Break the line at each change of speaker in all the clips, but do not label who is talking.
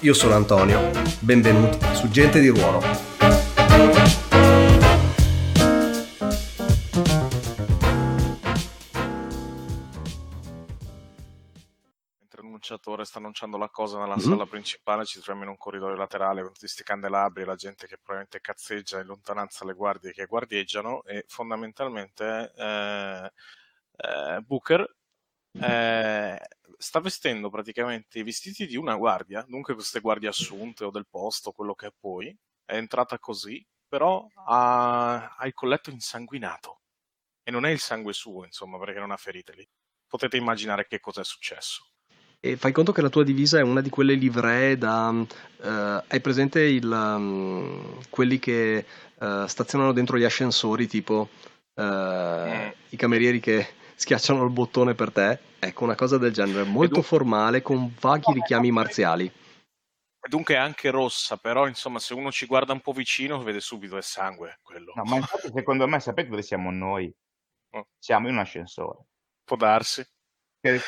Io sono Antonio, benvenuti su Gente di Ruolo.
Mentre l'annunciatore sta annunciando la cosa nella
Mhm.
sala principale, ci troviamo in un corridoio laterale con tutti questi candelabri, la gente che probabilmente cazzeggia in lontananza le guardie che guardieggiano e fondamentalmente eh, eh, Booker eh, sta vestendo praticamente i vestiti di una guardia, dunque queste guardie assunte o del posto, quello che è poi, è entrata così, però ha, ha il colletto insanguinato e non è il sangue suo, insomma, perché non ha ferite lì. Potete immaginare che cosa è successo.
E fai conto che la tua divisa è una di quelle livree da... eh, hai presente il, um, quelli che eh, stazionano dentro gli ascensori, tipo eh,
Mm.
i camerieri che schiacciano il bottone per te? Ecco, una cosa del genere, molto
dun-
formale, con vaghi richiami marziali.
E dunque è anche rossa, però insomma se uno ci guarda un po' vicino vede subito è sangue quello.
No, ma infatti secondo me sapete dove siamo noi?
Oh.
Siamo in un ascensore.
Può darsi.
Eh,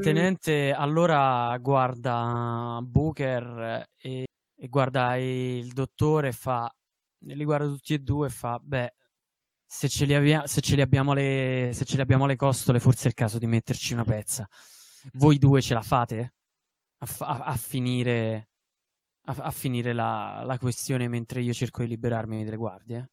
tenente, allora guarda Booker e, e guarda il dottore e fa, e li guarda tutti e due e fa, beh, se ce li, avvia- se ce li abbiamo le, se ce li abbiamo le costole, forse è il caso di metterci una pezza. Voi due ce la fate a, a- a finire, a, a finire la, la questione mentre io cerco di liberarmi delle guardie?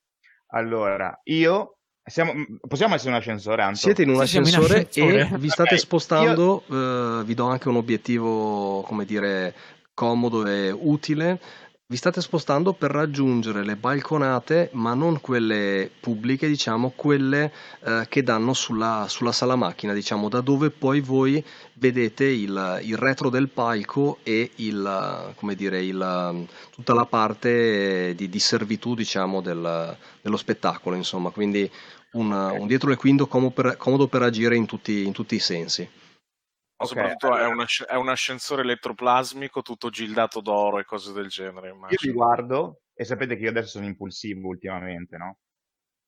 Allora, io... Siamo, possiamo essere un ascensore, Anto?
Siete in un
Sì, siamo in
ascensore
ascensore.
e vi state spostando, eh, vi do anche un obiettivo, come dire, comodo e utile. Vi state spostando per raggiungere le balconate, ma non quelle pubbliche, diciamo, quelle eh, che danno sulla, sulla sala macchina, diciamo, da dove poi voi vedete il, il retro del palco e il, come dire, il, tutta la parte di, di servitù, diciamo, del- dello spettacolo, insomma. Quindi un, un dietro le quinto comodo per, comodo per agire in tutti, in tutti i sensi.
Ma
Ok,
soprattutto è,
allora-
un asc- è un ascensore elettroplasmico tutto gildato d'oro e cose del genere.
Io vi
Immagino.
guardo e sapete che io adesso sono impulsivo ultimamente, no?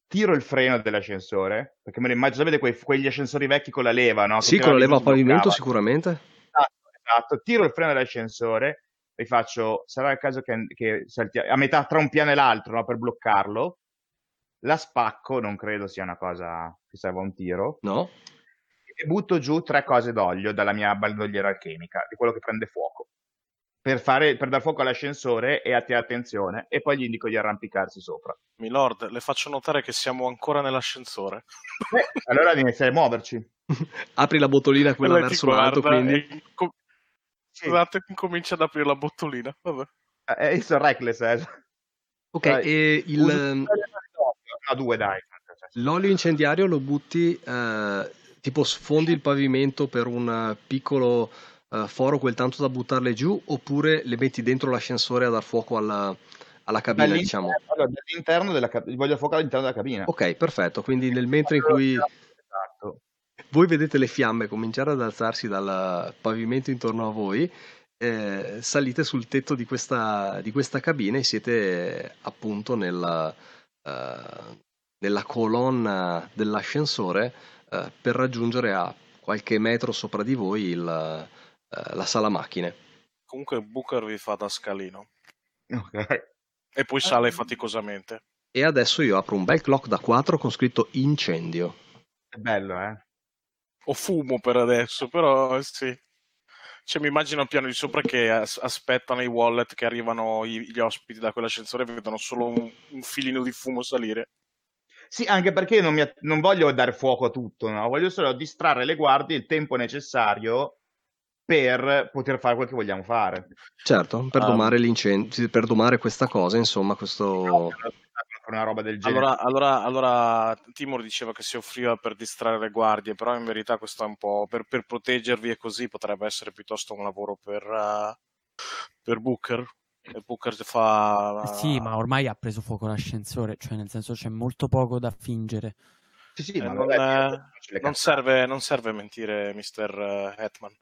Tiro il freno dell'ascensore, perché me lo immagino, sapete quei- quegli ascensori vecchi con la leva, no? Che
Sì, con la leva a pavimento sicuramente.
Esatto, esatto. Tiro il freno dell'ascensore e faccio, sarà il caso che, che salti a metà tra un piano e l'altro, no? Per bloccarlo. La spacco, non credo sia una cosa che serva a un tiro.
No?
E butto giù tre cose d'olio dalla mia baldogliera alchemica, di quello che prende fuoco. Per, fare, per dar fuoco all'ascensore e attirare attenzione, e poi gli indico di arrampicarsi sopra.
Milord, le faccio notare che siamo ancora nell'ascensore.
Eh, allora iniziare a muoverci.
Apri la botolina quella
ti
verso l'alto, quindi...
e com-
Sì.
Scusate, comincia ad aprire la bottolina. Vabbè.
Eh, io sono reckless, eh.
Ok,
Dai,
e il,
Uso
ehm.
No, due dai.
l'olio incendiario lo butti, eh, tipo sfondi il pavimento per un eh, piccolo eh, foro, quel tanto da buttarle giù, oppure le metti dentro l'ascensore a dar fuoco alla, alla cabina,
Dall'interno-
diciamo.
allora, dall'interno della cabina, voglio fuoco all'interno della cabina.
Ok, perfetto, quindi nel mentre in cui
Esatto.
voi vedete le fiamme cominciare ad alzarsi dal pavimento intorno a voi, eh, salite sul tetto di questa, di questa cabina e siete appunto nella, eh, nella colonna dell'ascensore eh, per raggiungere a qualche metro sopra di voi il, eh, la sala macchine.
Comunque Booker vi fa da scalino.
Ok.
E poi sale faticosamente.
E adesso io apro un bel clock da 4 con scritto incendio.
È bello, eh.
O fumo per adesso, però sì. Cioè, mi immagino al piano di sopra che as- aspettano i wallet che arrivano i- gli ospiti da quell'ascensore e vedono solo un, un filino di fumo salire.
Sì, anche perché non, mi non voglio dare fuoco a tutto, no? Voglio solo distrarre le guardie il tempo necessario per poter fare quel che vogliamo fare.
Certo, per
Ah.
domare l'incendio, per domare questa cosa, insomma, questo...
Una roba del genere.
Allora, allora, allora Timur diceva che si offriva per distrarre le guardie, però in verità questo è un po' per, per proteggervi e così potrebbe essere piuttosto un lavoro per, uh, per Booker. E Booker fa...
Eh sì, ma ormai ha preso fuoco l'ascensore, cioè nel senso c'è molto poco da fingere.
Sì, sì,
Eh,
ma
non,
vabbè,
eh, non serve, non serve mentire, Mr. Hetman.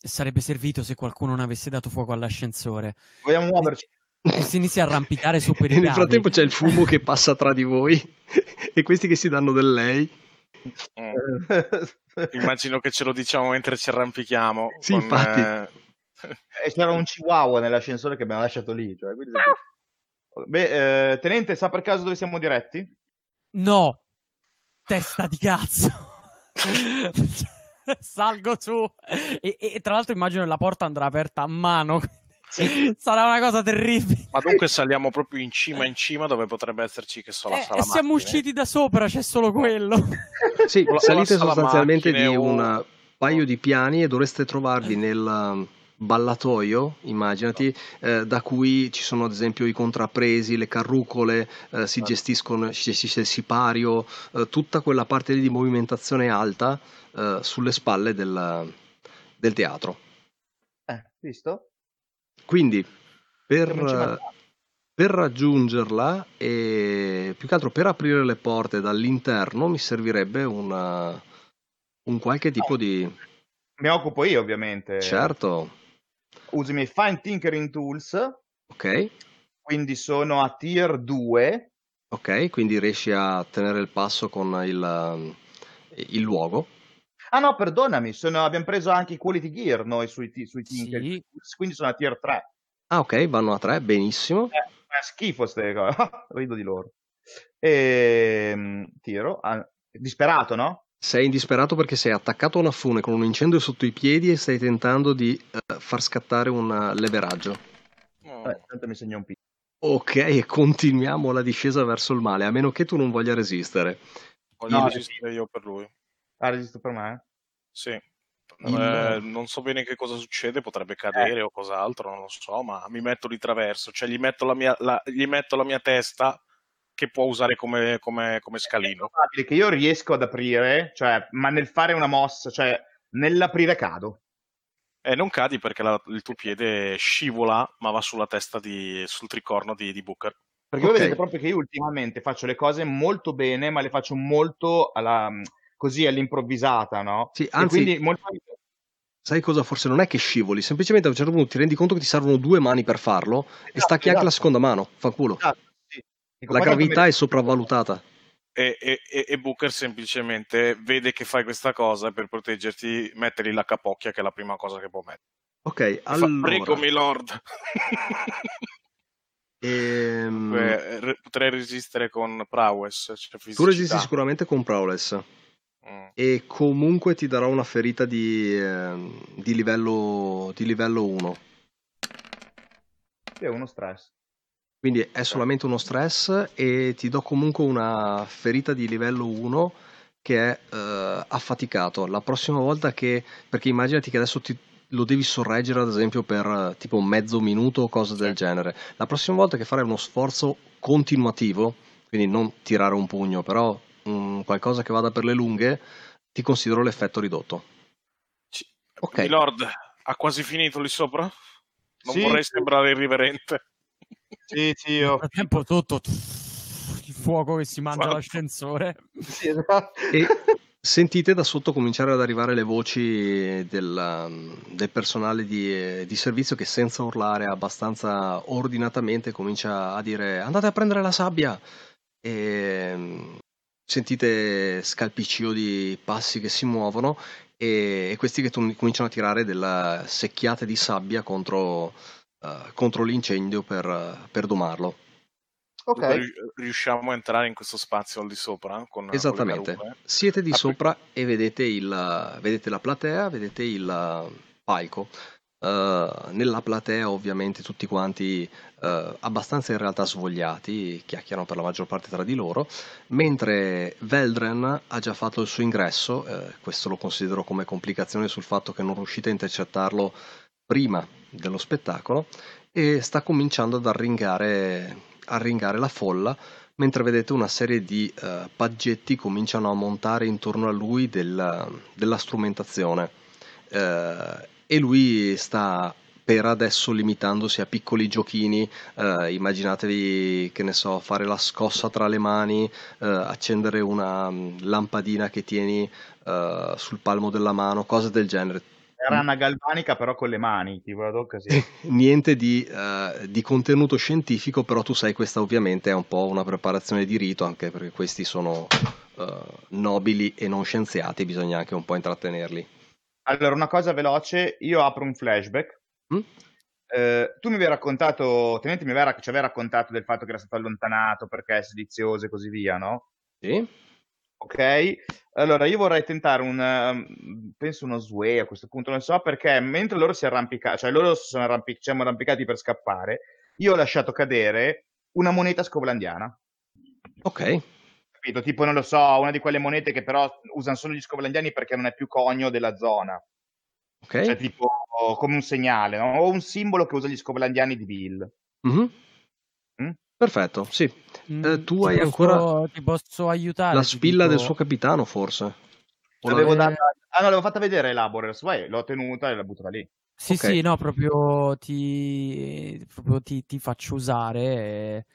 Sarebbe servito se qualcuno non avesse dato fuoco all'ascensore.
Vogliamo muoverci?
E si inizia a arrampicare su per i
nel frattempo c'è il fumo che passa tra di voi e questi che si danno del lei.
Mm. Immagino che ce lo diciamo mentre ci arrampichiamo.
Sì,
con,
infatti.
eh,
E c'era un chihuahua nell'ascensore che abbiamo lasciato lì. Cioè, quindi... Beh, eh, tenente, sa per caso dove siamo diretti?
No! Testa di cazzo! Salgo su e, e tra l'altro immagino che la porta andrà aperta a mano. Sarà una cosa terribile.
Ma dunque saliamo proprio in cima in cima dove potrebbe esserci che so la
Eh,
sala
e siamo
macchine.
usciti da sopra, c'è solo quello.
Sì, salite sostanzialmente di
macchine
un paio di piani e dovreste trovarvi nel um, ballatoio, immaginati, eh, da cui ci sono ad esempio i contrappresi, le carrucole, eh, si gestiscono, si gestisce il sipario, eh, tutta quella parte di movimentazione alta eh, sulle spalle del, del teatro.
Eh, visto?
Quindi per, per raggiungerla e più che altro per aprire le porte dall'interno mi servirebbe una- un qualche tipo di...
Mi occupo io, ovviamente.
Certo,
Uso i miei Fine Tinkering Tools,
ok,
quindi sono a tier 2.
ok, quindi riesci a tenere il passo con il, il luogo.
Ah no, perdonami, sono- abbiamo preso anche i Quality Gear noi sui, sui Tinkering
Sì.
Tools, quindi sono a tier 3.
Ah ok, vanno a tre, benissimo.
Eh, fa schifo ste cose. Rido di loro. E tiro. ah, disperato, no?
Sei indisperato perché sei attaccato a una fune con un incendio sotto i piedi e stai tentando di eh, far scattare un leveraggio.
Vabbè, tanto mi segno un pizzo.
Ok, e continuiamo la discesa verso il male, a meno che tu non voglia resistere.
Voglio
No,
resistere io per lui.
Ah, resisto per me?
Sì.
Il-
Eh, non so bene che cosa succede, potrebbe cadere o cos'altro, non lo so, ma mi metto di traverso, cioè gli metto la mia, la- gli metto la mia testa che può usare come, come- come
È
scalino.
probabile che io riesco ad aprire, cioè, ma nel fare una mossa, cioè, nell'aprire cado.
E non cadi perché la- il tuo piede scivola, ma va sulla testa di, sul tricorno di, di Booker.
Perché
Ok.
voi vedete proprio che io ultimamente faccio le cose molto bene, ma le faccio molto alla, così all'improvvisata, no?
Sì,
E
anzi,
quindi molto...
sai cosa? Forse non è che scivoli, semplicemente a un certo punto ti rendi conto che ti servono due mani per farlo e
Esatto,
stacchi anche la
esatto.
seconda mano, fa culo.
Esatto. Dico,
La gravità
mi-
è sopravvalutata.
E, e- e- Booker semplicemente vede che fai questa cosa per proteggerti mette lì la capocchia, che è la prima cosa che può mettere.
Ok,
fa,
allora...
Prego, milord.
ehm,
Beh, re- potrei resistere con prowess, cioè
tu resisti sicuramente con Prowless
Mm.
e comunque ti darò una ferita di, ehm, di livello, di livello 1.
Sì, è uno stress.
Quindi è solamente uno stress e ti do comunque una ferita di livello 1 che è eh, affaticato. La prossima volta che... perché immaginati che adesso ti, lo devi sorreggere ad esempio per tipo mezzo minuto o cose del genere. La prossima volta che farai uno sforzo continuativo, quindi non tirare un pugno, però mm, qualcosa che vada per le lunghe, ti considero l'effetto ridotto.
Ci-
Ok.
Milord, ha quasi finito lì sopra? Non
Sì,
vorrei sembrare irriverente.
Sì, sì,
Nel
io...
frattempo tutto il fuoco che si mangia
Guarda.
l'ascensore.
Sì, esatto.
E sentite da sotto cominciare ad arrivare le voci del, del personale di, di servizio che senza urlare abbastanza ordinatamente comincia a dire andate a prendere la sabbia e mm, sentite scalpiccio di passi che si muovono e, e questi che tu- cominciano a tirare delle secchiate di sabbia contro, eh, contro l'incendio per, per domarlo.
Ok.
Dunque, ri- riusciamo a entrare in questo spazio al di sopra con con
Esattamente.
carrume?
Siete di
Ah,
sopra e vedete, il, vedete la platea, vedete il palco. Eh, nella platea ovviamente tutti quanti eh, abbastanza in realtà svogliati, chiacchierano per la maggior parte tra di loro, mentre Veldren ha già fatto il suo ingresso, eh, questo lo considero come complicazione sul fatto che non riuscite a intercettarlo prima dello spettacolo e sta cominciando ad arringare, arringare la folla mentre vedete una serie di uh, paggetti cominciano a montare intorno a lui del, della strumentazione. Uh, e lui sta per adesso limitandosi a piccoli giochini, uh, immaginatevi che ne so, fare la scossa tra le mani, accendere una um, lampadina che tieni sul palmo della mano, cose del genere
era una galvanica però con le mani, tipo così.
Niente di, uh, di, contenuto scientifico, però tu sai questa ovviamente è un po' una preparazione di rito, anche perché questi sono uh, nobili e non scienziati, bisogna anche un po' intrattenerli.
Allora, una cosa veloce, io apro un flashback. Mm? Eh, tu mi avevi raccontato, Tenente mi aveva, ci aveva raccontato del fatto che era stato allontanato perché è sedizioso e così via, no?
Sì.
Ok, allora io vorrei tentare un, um, penso uno sway a questo punto, non so perché mentre loro si arrampicano, cioè loro si sono arrampic- siamo arrampicati per scappare, io ho lasciato cadere una moneta scovlandiana.
Ok.
Capito? Tipo, non lo so, una di quelle monete che però usano solo gli scovlandiani perché non è più cogno della zona.
Ok.
Cioè tipo come un segnale, no? O un simbolo che usa gli scovlandiani di Bill.
Mm-hmm. Mm? Perfetto, sì. Mm, eh, tu hai
posso,
ancora
ti posso aiutare,
la spilla tipo... del suo capitano, forse?
L'avevo data... Ah no, l'avevo fatta vedere Laborers, vai, l'ho tenuta e l'ho buttata lì.
Sì, okay. sì, no, proprio ti, proprio ti, ti faccio usare, eh,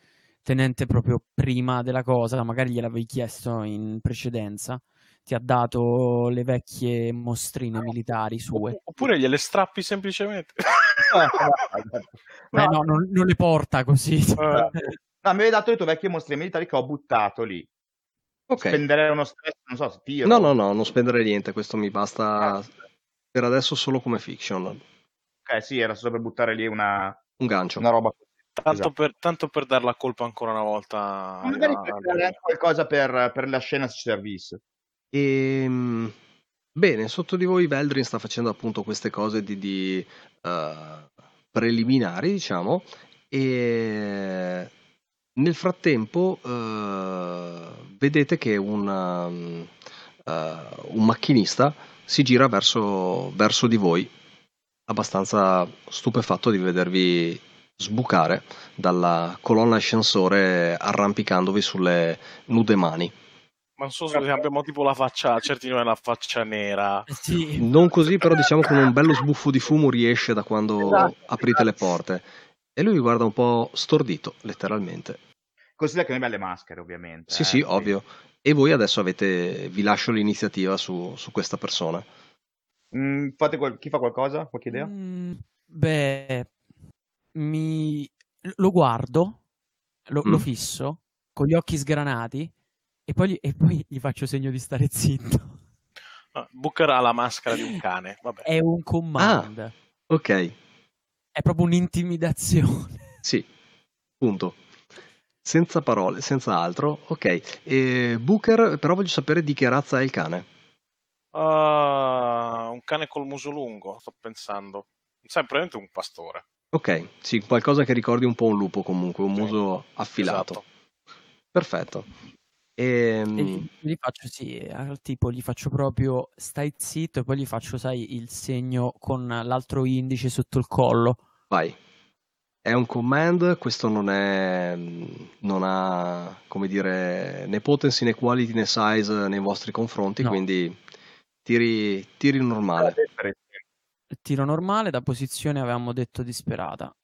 tenente proprio prima della cosa, magari gliel'avevi chiesto in precedenza ti ha dato le vecchie mostrine militari sue.
Oppure gliele strappi semplicemente.
Beh, no, non, non, le porta così.
Eh. no, mi avevi dato le tue vecchie mostrine militari che ho buttato lì.
Ok.
Spenderei uno stress, non so se tiro.
No, no, no, non spendere niente, questo mi basta ah. per adesso solo come fiction.
Ok, sì, era solo per buttare lì una...
Un gancio.
Una roba
Tanto, esatto. per, tanto, per, dar la colpa ancora una volta.
Magari per creare qualcosa per, per la scena si servisse.
Ehm, bene, sotto di voi Veldrin sta facendo appunto queste cose di, di uh, preliminari, diciamo, e nel frattempo uh, vedete che una, uh, un macchinista si gira verso, verso di voi, abbastanza stupefatto di vedervi sbucare dalla colonna ascensore arrampicandovi sulle nude mani.
Non so se abbiamo tipo la faccia, certi noi la faccia nera.
Eh sì.
Non così, però diciamo con un bello sbuffo di fumo riesce da quando esatto, aprite esatto. le porte. E lui vi guarda un po' stordito, letteralmente.
Considera che noi abbiamo le maschere, ovviamente.
Sì,
eh,
sì, ovvio. E voi adesso avete, vi lascio l'iniziativa su, su questa persona.
Mm, qual- chi fa qualcosa? Qualche idea?
Mm, beh, mi... lo guardo, lo, mm. lo fisso, con gli occhi sgranati e poi, e poi gli faccio segno di stare zitto.
Ah, Booker ha la maschera di un cane. Vabbè.
È un command. Ah,
ok.
È proprio un'intimidazione.
Sì, punto. Senza parole, senza altro. Ok. E Booker, però voglio sapere di che razza è il cane.
Uh, un cane col muso lungo, sto pensando. Sempre un pastore.
Ok, sì, qualcosa che ricordi un po' un lupo comunque, un muso affilato. Esatto. Perfetto.
Ehm... E gli, gli faccio sì, al tipo gli faccio proprio stai zitto e poi gli faccio, sai, il segno con l'altro indice sotto il collo.
Vai. È un command, questo non è non ha come dire né potency né quality né size nei vostri confronti, no. quindi tiri, tiri normale.
Tiro normale, da posizione avevamo detto disperata.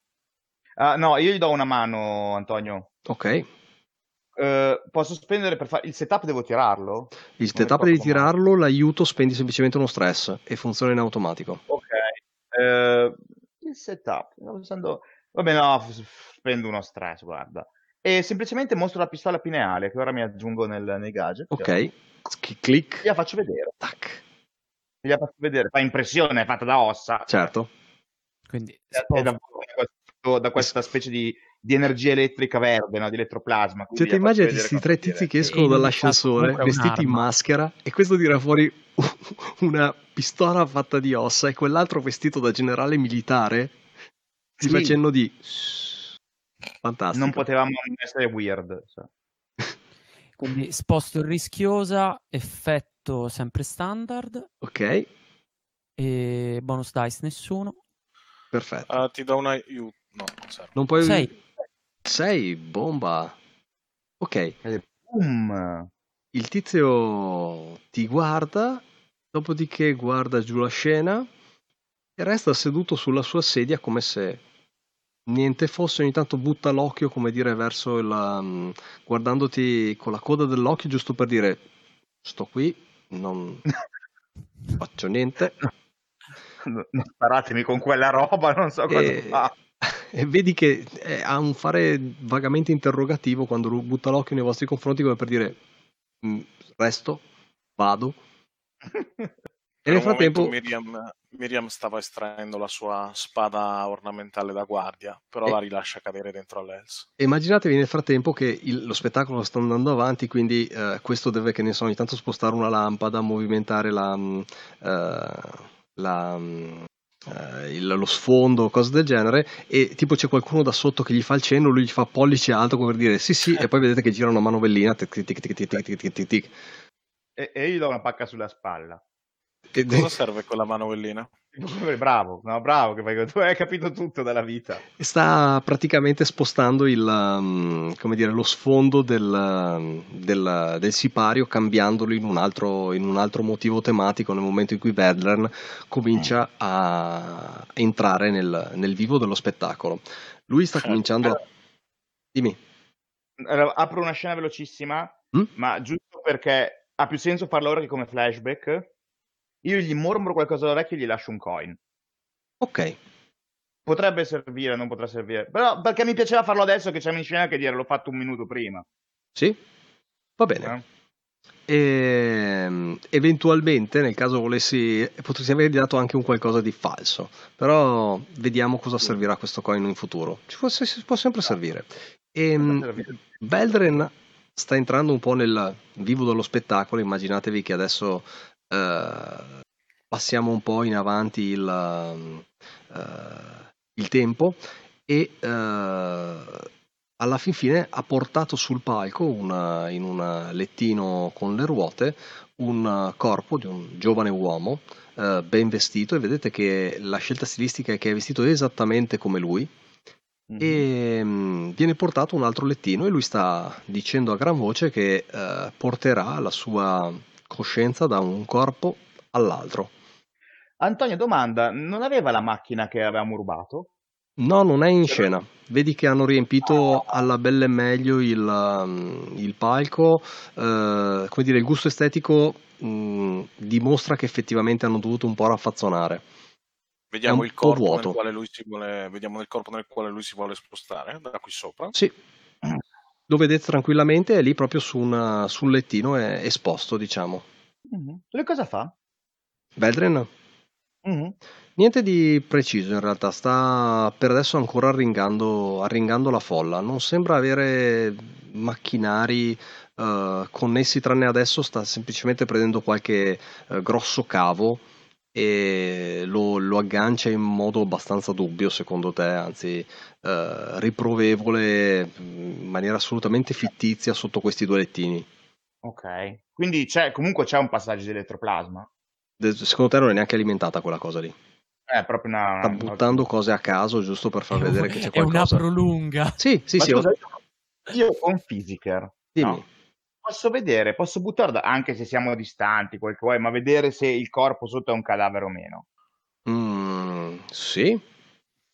Uh, no, io gli do una mano, Antonio.
Ok.
Uh, posso spendere per fare il setup devo tirarlo?
Il setup devi tirarlo, l'aiuto spendi semplicemente uno stress e funziona in automatico.
Ok. Uh, il setup, stavo pensando Vabbè, no, spendo uno stress, guarda. E semplicemente mostro la pistola pineale che ora mi aggiungo nel, nei gadget.
Ok. Click.
la faccio vedere.
Tac.
la faccio vedere. Fa impressione, è fatta da ossa.
Certo.
Quindi
è da, da questa specie di di energia elettrica verde, no? di elettroplasma.
Cioè, ti immagini questi tre tizi che escono e dall'ascensore vestiti in maschera e questo tira fuori una pistola fatta di ossa e quell'altro vestito da generale militare ti sì. facendo di fantastico.
Non potevamo essere weird. Cioè.
Quindi sposto rischiosa, effetto sempre standard.
Ok.
E bonus dice nessuno.
Perfetto.
Uh, ti do una aiuto. No, non
Non puoi... Sei. Sei, bomba. Ok,
E boom!
il tizio ti guarda, dopodiché guarda giù la scena e resta seduto sulla sua sedia come se niente fosse, ogni tanto butta l'occhio come dire verso il... um, guardandoti con la coda dell'occhio giusto per dire sto qui, non faccio niente
non sparatemi con quella roba, non so cosa
e,
fa.
E vedi che eh, ha un fare vagamente interrogativo quando butta l'occhio nei vostri confronti come per dire "Mm, resto, vado e nel frattempo
Miriam, Miriam stava estraendo la sua spada ornamentale da guardia, però
e-
la rilascia cadere dentro all'Els.
Immaginatevi nel frattempo che il- lo spettacolo sta andando avanti, quindi eh, questo deve, che ne so, ogni tanto spostare una lampada, movimentare la, mm, eh, la, mm, eh, il- lo sfondo, cose del genere, e tipo c'è qualcuno da sotto che gli fa il cenno, lui gli fa pollice alto come per dire sì sì, e poi vedete che gira una manovellina, tic, tic, tic, tic, tic, tic, tic, tic.
E, e io gli do una pacca sulla spalla.
Ed-
Cosa serve quella manovellina?
Bravo, no, bravo, che tu hai capito tutto della vita.
sta praticamente spostando il, um, come dire, lo sfondo del, um, del- del sipario cambiandolo in un, altro, in un altro motivo tematico nel momento in cui Vedran comincia a entrare nel, nel vivo dello spettacolo. Lui sta cominciando a... Dimmi.
Allora, apro una scena velocissima,
Mm?
ma giusto perché ha più senso farlo ora che come flashback. Io gli mormoro qualcosa all'orecchio e gli lascio un coin.
Ok,
Potrebbe servire, non potrà servire. Però perché mi piaceva farlo adesso che c'è in scena che dire l'ho fatto un minuto prima.
sì, va bene.
eh?
E, eventualmente, nel caso volessi, potresti avergli dato anche un qualcosa di falso, però vediamo cosa servirà questo coin in futuro. Ci può, si può sempre servire. E, Beldren sta entrando un po' nel vivo dello spettacolo. Immaginatevi che adesso eh, passiamo un po' in avanti il, eh, il tempo e eh, alla fin fine ha portato sul palco una- in un lettino con le ruote un corpo di un giovane uomo eh, ben vestito e vedete che la scelta stilistica è che è vestito esattamente come lui
Mhm.
e mm, viene portato un altro lettino e lui sta dicendo a gran voce che eh, porterà la sua coscienza da un corpo all'altro.
Antonio, domanda, non aveva la macchina che avevamo rubato?
No, non è in scena. Vedi che hanno riempito alla belle e meglio il, um, il palco. eh, come dire, il gusto estetico mm, dimostra che effettivamente hanno dovuto un po' raffazzonare.
Vediamo il
po'
corpo
vuoto.
nel quale lui si vuole, vediamo il corpo nel quale lui si vuole spostare, da qui sopra.
Sì, lo vedete tranquillamente, è lì proprio su una- sul lettino, è esposto, diciamo.
Mhm. Lui cosa fa?
Veldren?
Mhm.
Niente di preciso in realtà, sta per adesso ancora arringando, arringando la folla, non sembra avere macchinari eh, connessi tranne adesso, sta semplicemente prendendo qualche eh, grosso cavo e lo, lo aggancia in modo abbastanza dubbio secondo te, anzi eh, riprovevole in maniera assolutamente fittizia sotto questi due lettini.
Ok, quindi c'è, comunque c'è un passaggio di elettroplasma.
De- Secondo te non è neanche alimentata quella cosa lì?
È proprio una...
Sta
una-
buttando cose a caso giusto per far
È
vedere
un-
che c'è
È una
qualcosa.
prolunga.
Sì, sì,
Ma
sì, ho-
io con Physiker,
dimmi.
no, posso vedere, posso buttare, anche se siamo distanti, quel che vuoi, ma vedere se il corpo sotto è un cadavere o meno.
Mm, sì,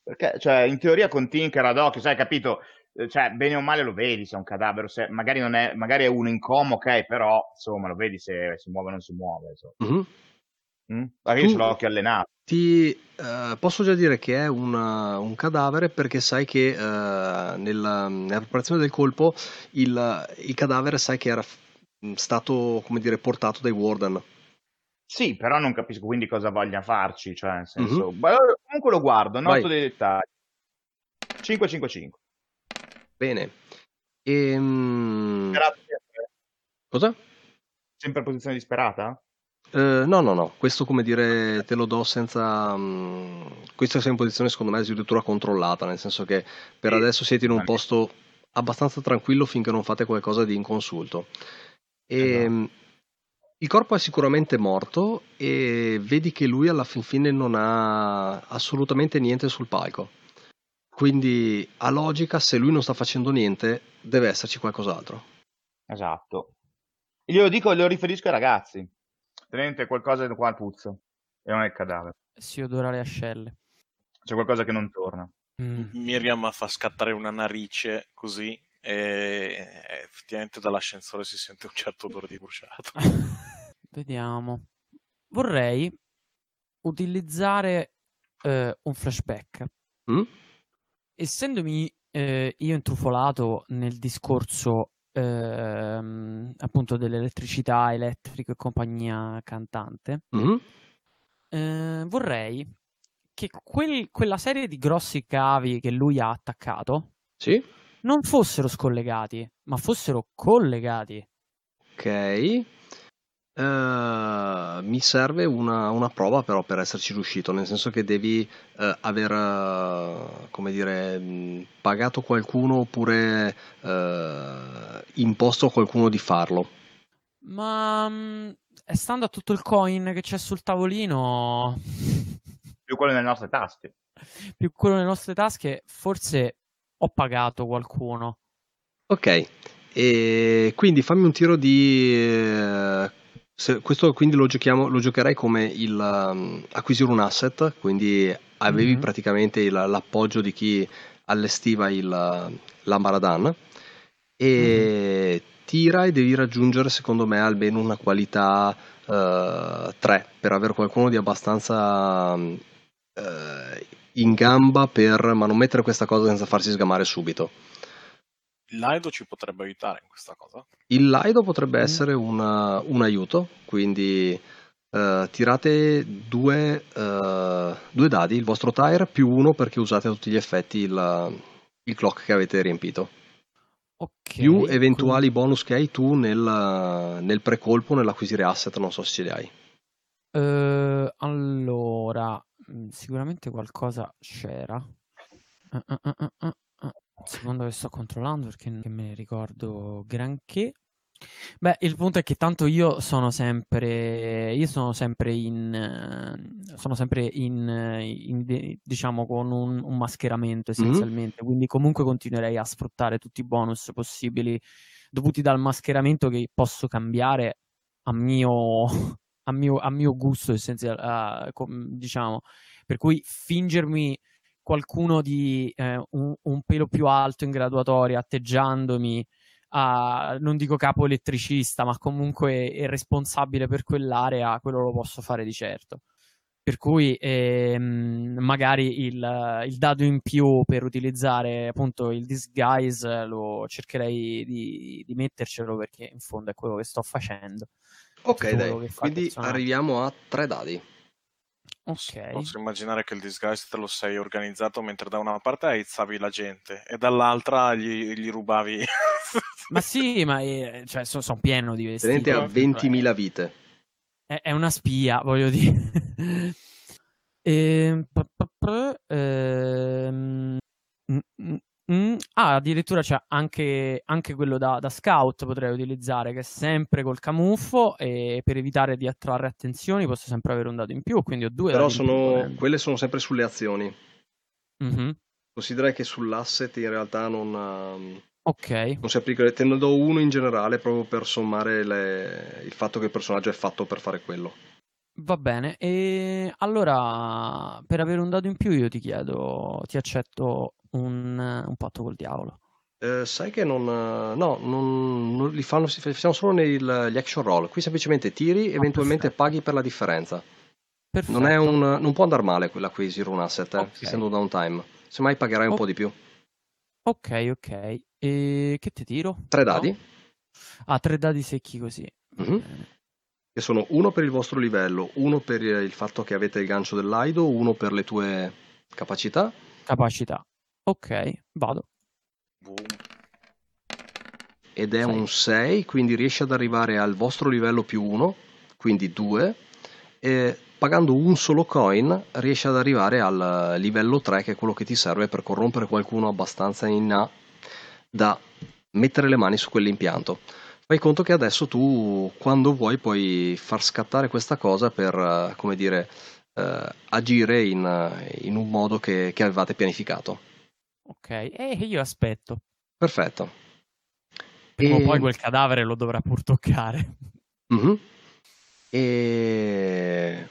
Perché, cioè, in teoria con Tinker ad occhio, sai, capito? Eh, Cioè, bene o male lo vedi se è un cadavere, se magari, non è, magari è uno in coma, ok, però, insomma, lo vedi se si muove o non si muove, insomma.
Mhm.
Mm? Magari io ce l'ho occhio allenato.
Ti eh, posso già dire che è una- un cadavere perché sai che eh, nella, nella preparazione del colpo il, il cadavere sai che era f- stato, come dire, portato dai Warden.
Sì, però non capisco quindi cosa voglia farci, cioè, nel senso...
Mhm.
Beh, comunque lo guardo, noto
Vai.
dei dettagli. 555.
Bene. Ehm,
Grazie.
cosa?
Sempre in posizione disperata?
Eh, no, no, no, questo come dire te lo do senza... mm, questa è in posizione secondo me addirittura controllata, nel senso che per
Sì,
adesso siete in un posto abbastanza tranquillo finché non fate qualcosa di inconsulto. E,
Esatto.
mm, Il corpo è sicuramente morto e vedi che lui alla fin fine non ha assolutamente niente sul palco. Quindi a logica, se lui non sta facendo niente, deve esserci qualcos'altro.
Esatto. Io lo dico, lo riferisco ai ragazzi. Tenente qualcosa qua al puzzo. E non è il cadavere.
Si odora le ascelle.
C'è qualcosa che non torna.
Mm.
Miriam fa scattare una narice così e effettivamente dall'ascensore si sente un certo odore di bruciato.
Vediamo. Vorrei utilizzare eh, un flashback.
Mm?
Essendomi eh, io intrufolato nel discorso ehm, appunto dell'elettricità, elettrico e compagnia cantante,
Mhm.
eh, vorrei che quel- quella serie di grossi cavi che lui ha attaccato
Sì,
non fossero scollegati, ma fossero collegati.
ok. Eh, mi serve una, una prova però per esserci riuscito, nel senso che devi eh, aver, eh, come dire, mh, pagato qualcuno oppure imposto a qualcuno di farlo.
Ma mm, stando a tutto il coin che c'è sul tavolino,
Più quello nelle nostre tasche.
più quello nelle nostre tasche, forse ho pagato qualcuno.
Ok, e quindi fammi un tiro di... se- questo quindi lo giochiamo, lo giocherei come il um, acquisire un asset, quindi avevi
Mhm.
praticamente il- l'appoggio di chi allestiva il, l'Ambaradan e tira e devi raggiungere secondo me almeno una qualità 3 per avere qualcuno di abbastanza mm, eh, in gamba per ma non mettere questa cosa senza farsi sgamare subito.
Il Laido ci potrebbe aiutare in questa cosa?
Il Laido potrebbe
Mm.
essere una- un aiuto, quindi eh, tirate due, eh, due dadi, il vostro tire più uno perché usate a tutti gli effetti il, il clock che avete riempito.
Ok.
più eventuali
quindi-
bonus che hai tu nel, nel precolpo, nell'acquisire asset, non so se ce li hai.
Eh, allora, mm, sicuramente qualcosa c'era. Ah, ah, secondo che sto controllando perché non me ne ricordo granché. Beh, il punto è che tanto io sono sempre, io sono sempre in, eh, sono sempre in, eh, in diciamo, con un, un mascheramento essenzialmente, quindi comunque continuerei a sfruttare tutti i bonus possibili dovuti dal mascheramento che posso cambiare a mio, a mio, a mio gusto essenziale, diciamo, per cui fingermi qualcuno di eh, un, un pelo più alto in graduatoria, atteggiandomi a, non dico capo elettricista, ma comunque è responsabile per quell'area, quello lo posso fare di certo. Per cui ehm, magari il, il dado in più per utilizzare appunto il disguise lo cercherei di, di mettercelo perché in fondo è quello che sto facendo.
Ok, dai, quindi arriviamo a tre dadi.
Ok.
Posso immaginare che il disguise te lo sei organizzato mentre da una parte aizzavi la gente e dall'altra gli, gli rubavi.
Ma sì, ma eh, cioè, sono pieno di vestiti.
Tenente a
Cioè,
20.000 vite.
È, è una spia, voglio dire. Ehm, pa- pa- pa- ehm, mm, ah, addirittura c'è anche, anche quello da, da scout potrei utilizzare, che è sempre col camuffo e per evitare di attrarre attenzioni posso sempre avere un dato in più, quindi ho due
Però sono, quelle sono sempre sulle azioni.
Mhm.
Considera che sull'asset in realtà non, ehm,
Ok,
non si applica. Te ne do uno in generale proprio per sommare le- il fatto che il personaggio è fatto per fare quello.
va bene. E allora, per avere un dato in più io ti chiedo, ti accetto un, un patto col diavolo.
Eh, sai che non. eh, No, non, non li fanno, si fanno solo negli action roll. Qui semplicemente tiri, eventualmente
perfetto.
paghi per la differenza.
Perfetto.
Non, è un, non può andare male quell'acquisire un asset, eh,
Ok.
essendo downtime. Semmai pagherai un
Oh.
po' di più.
Ok, ok. E che ti tiro?
Tre
No?
dadi,
Ah, tre dadi secchi così.
Mhm.
bene.
che sono uno per il vostro livello, uno per il fatto che avete il gancio dell'aido, uno per le tue capacità.
Capacità. Ok, vado.
Boom.
Ed è
Sei.
un 6, quindi riesci ad arrivare al vostro livello più 1, quindi 2. E pagando un solo coin riesci ad arrivare al livello 3, che è quello che ti serve per corrompere qualcuno abbastanza in A da mettere le mani su quell'impianto. Fai conto che adesso tu, quando vuoi, puoi far scattare questa cosa per, eh, come dire, eh, agire in, in un modo che, che avevate pianificato.
Ok, e io aspetto.
Perfetto.
Prima o
E-
poi quel cadavere lo dovrà pur toccare.
Mhm. E...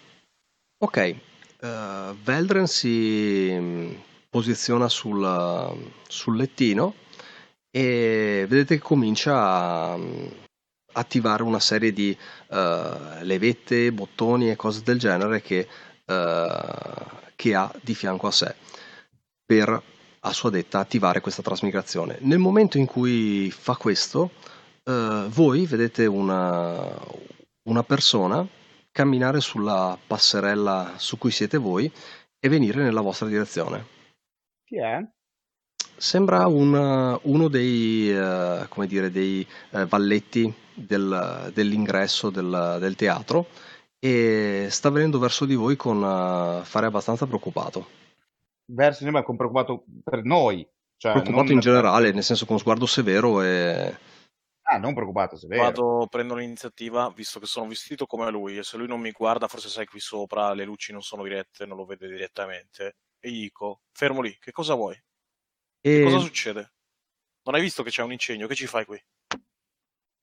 Ok, eh, Veldren si mm, posiziona sul, sul lettino e vedete che comincia a mm, attivare una serie di eh, levette, bottoni e cose del genere che, eh, che ha di fianco a sé per, a sua detta, attivare questa trasmigrazione. Nel momento in cui fa questo, eh, voi vedete una, una persona camminare sulla passerella su cui siete voi e venire nella vostra direzione.
Chi è?
Sembra un- uno dei, eh, come dire, dei eh, valletti del- dell'ingresso del, del teatro e sta venendo verso di voi con eh, fare abbastanza preoccupato.
Verso di noi, ma con preoccupato per noi. Cioè,
Preoccupato
non-
in generale, nel senso con sguardo severo e...
Ah, non preoccupato, se.
Vado, prendo l'iniziativa, visto che sono vestito come lui, e se lui non mi guarda, forse sai qui sopra, le luci non sono dirette, non lo vede direttamente. E gli dico, fermo lì, che cosa vuoi?
e
Cosa succede? Non hai visto che c'è un incendio? Che ci fai qui?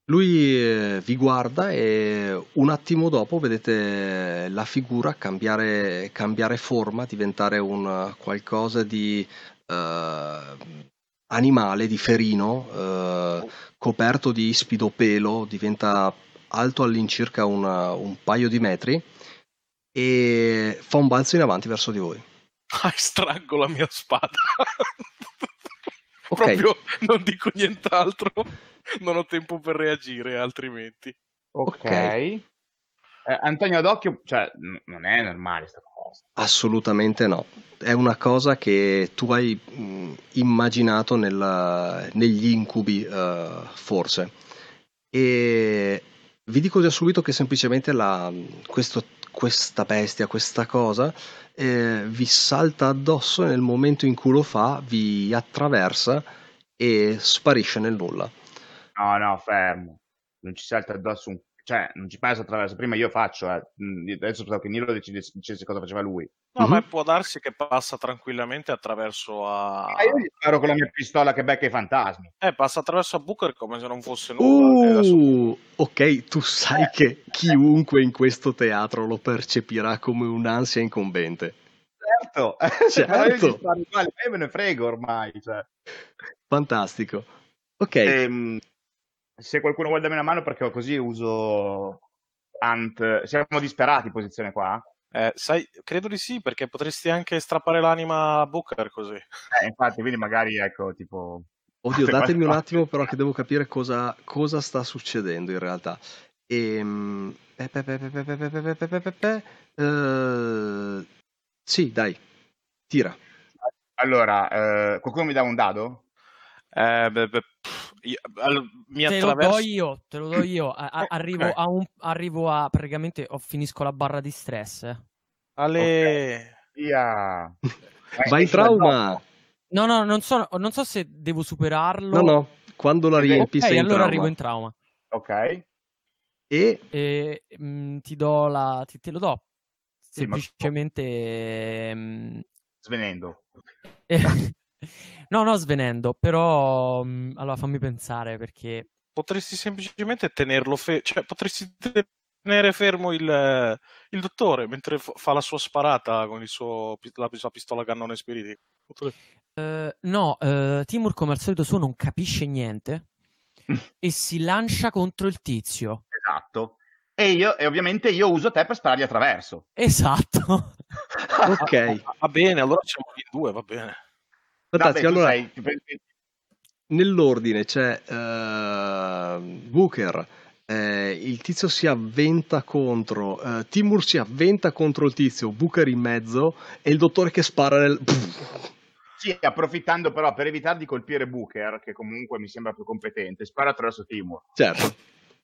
Lui eh, vi guarda e un attimo dopo vedete la figura cambiare, cambiare forma, diventare un qualcosa di eh, animale, di ferino, eh, coperto di ispido pelo, diventa alto all'incirca una- un paio di metri e fa un balzo in avanti verso di voi.
Ah, estraggo la mia spada.
Ok.
Proprio non dico nient'altro. Non ho tempo per reagire, altrimenti.
Ok.
Ok.
Eh, Antonio Adocchio, cioè, n- non è normale sta cosa.
Assolutamente no, è una cosa che tu hai mh, immaginato nella- negli incubi, eh, forse. E vi dico già subito che semplicemente la- questo- questa bestia, questa cosa, eh, vi salta addosso e nel momento in cui lo fa, vi attraversa e sparisce nel nulla.
No, no, fermo. Non ci salta addosso un... Cioè, non ci passa attraverso. Prima io faccio, eh. Mm, Adesso pensavo che Nilo decidesse dicesse cosa faceva lui.
No,
Mhm.
ma può darsi che passa tranquillamente attraverso a...
Ma io gli sparo con la mia pistola che becca i fantasmi.
Eh, passa attraverso a Booker come se non fosse nulla.
Uh, ok, tu sai che chiunque in questo teatro lo percepirà come un'ansia incombente.
Certo,
Certo.
io me ne frego ormai. Cioè.
Fantastico. Ok,
Ehm, se qualcuno vuole darmi una mano perché così uso Ant. Siamo disperati in posizione qua.
Eh, sai, credo di sì, perché potresti anche strappare l'anima a Booker così.
Eh, infatti, quindi magari ecco, tipo...
Oddio, datemi un attimo però che devo capire cosa, cosa sta succedendo in realtà. Sì, dai, tira.
Allora, eh, qualcuno mi dà un dado?
Eh, beh, beh io- all- mi
Te lo do
attraverso...
io, te lo do io. A- a-
Ok.
arrivo, a un, arrivo a praticamente ho finisco la barra di stress.
Ale...
Via. Eh,
Vai in trauma.
No, no, non so, non so se devo superarlo.
No, no, quando la riempi
Ok,
sei in
allora
trauma.
arrivo in trauma.
Ok.
E
E mm, ti do la. Ti, te lo do.
Sì, ma-
Semplicemente. mm,
Svenendo.
no, no, svenendo, però. mm, allora fammi pensare perché.
Potresti semplicemente tenerlo fermo, cioè potresti tenere fermo il, il dottore mentre fa fa la sua sparata con il suo, la sua pistola a cannone spiritico. Potrebbe-
eh, no, eh, Timur come al solito suo non capisce niente e si lancia contro il tizio.
Esatto. E io, e ovviamente io uso te per sparargli attraverso.
Esatto.
ok,
Va bene, allora siamo in due, va bene.
Fantastico.
Vabbè,
Allora,
sei-
nell'ordine c'è eh, Booker, eh, il tizio si avventa contro, eh, Timur si avventa contro il tizio, Booker in mezzo e il dottore che spara nel...
Sì, approfittando però per evitare di colpire Booker, che comunque mi sembra più competente, spara attraverso Timur.
Certo,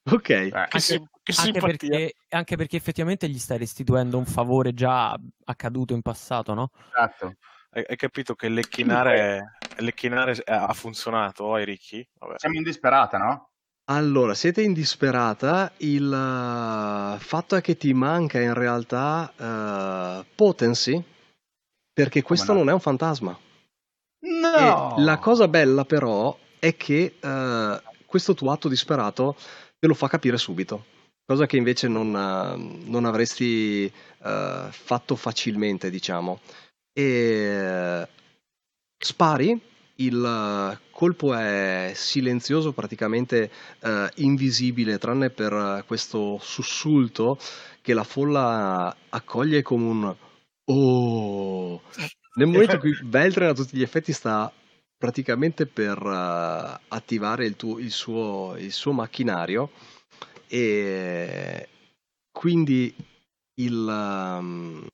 ok.
Eh,
Che, sim- che
Anche perché, anche perché effettivamente gli stai restituendo un favore già accaduto in passato, no?
esatto.
Hai, capito che lecchinare, lecchinare ha funzionato ai ricchi? Vabbè.
Siamo in disperata, no?
Allora, siete in disperata, il eh, fatto è che ti manca in realtà eh, potency, perché questo
no?
non è un fantasma.
No!
E la cosa bella però è che eh, questo tuo atto disperato te lo fa capire subito, cosa che invece non, non avresti uh, fatto facilmente, diciamo. E spari, il colpo è silenzioso, praticamente uh, invisibile, tranne per questo sussulto che la folla accoglie come un oh. Nel momento in cui Beltran a tutti gli effetti sta praticamente per uh, attivare il, tuo, il, suo, il suo macchinario e quindi il, um,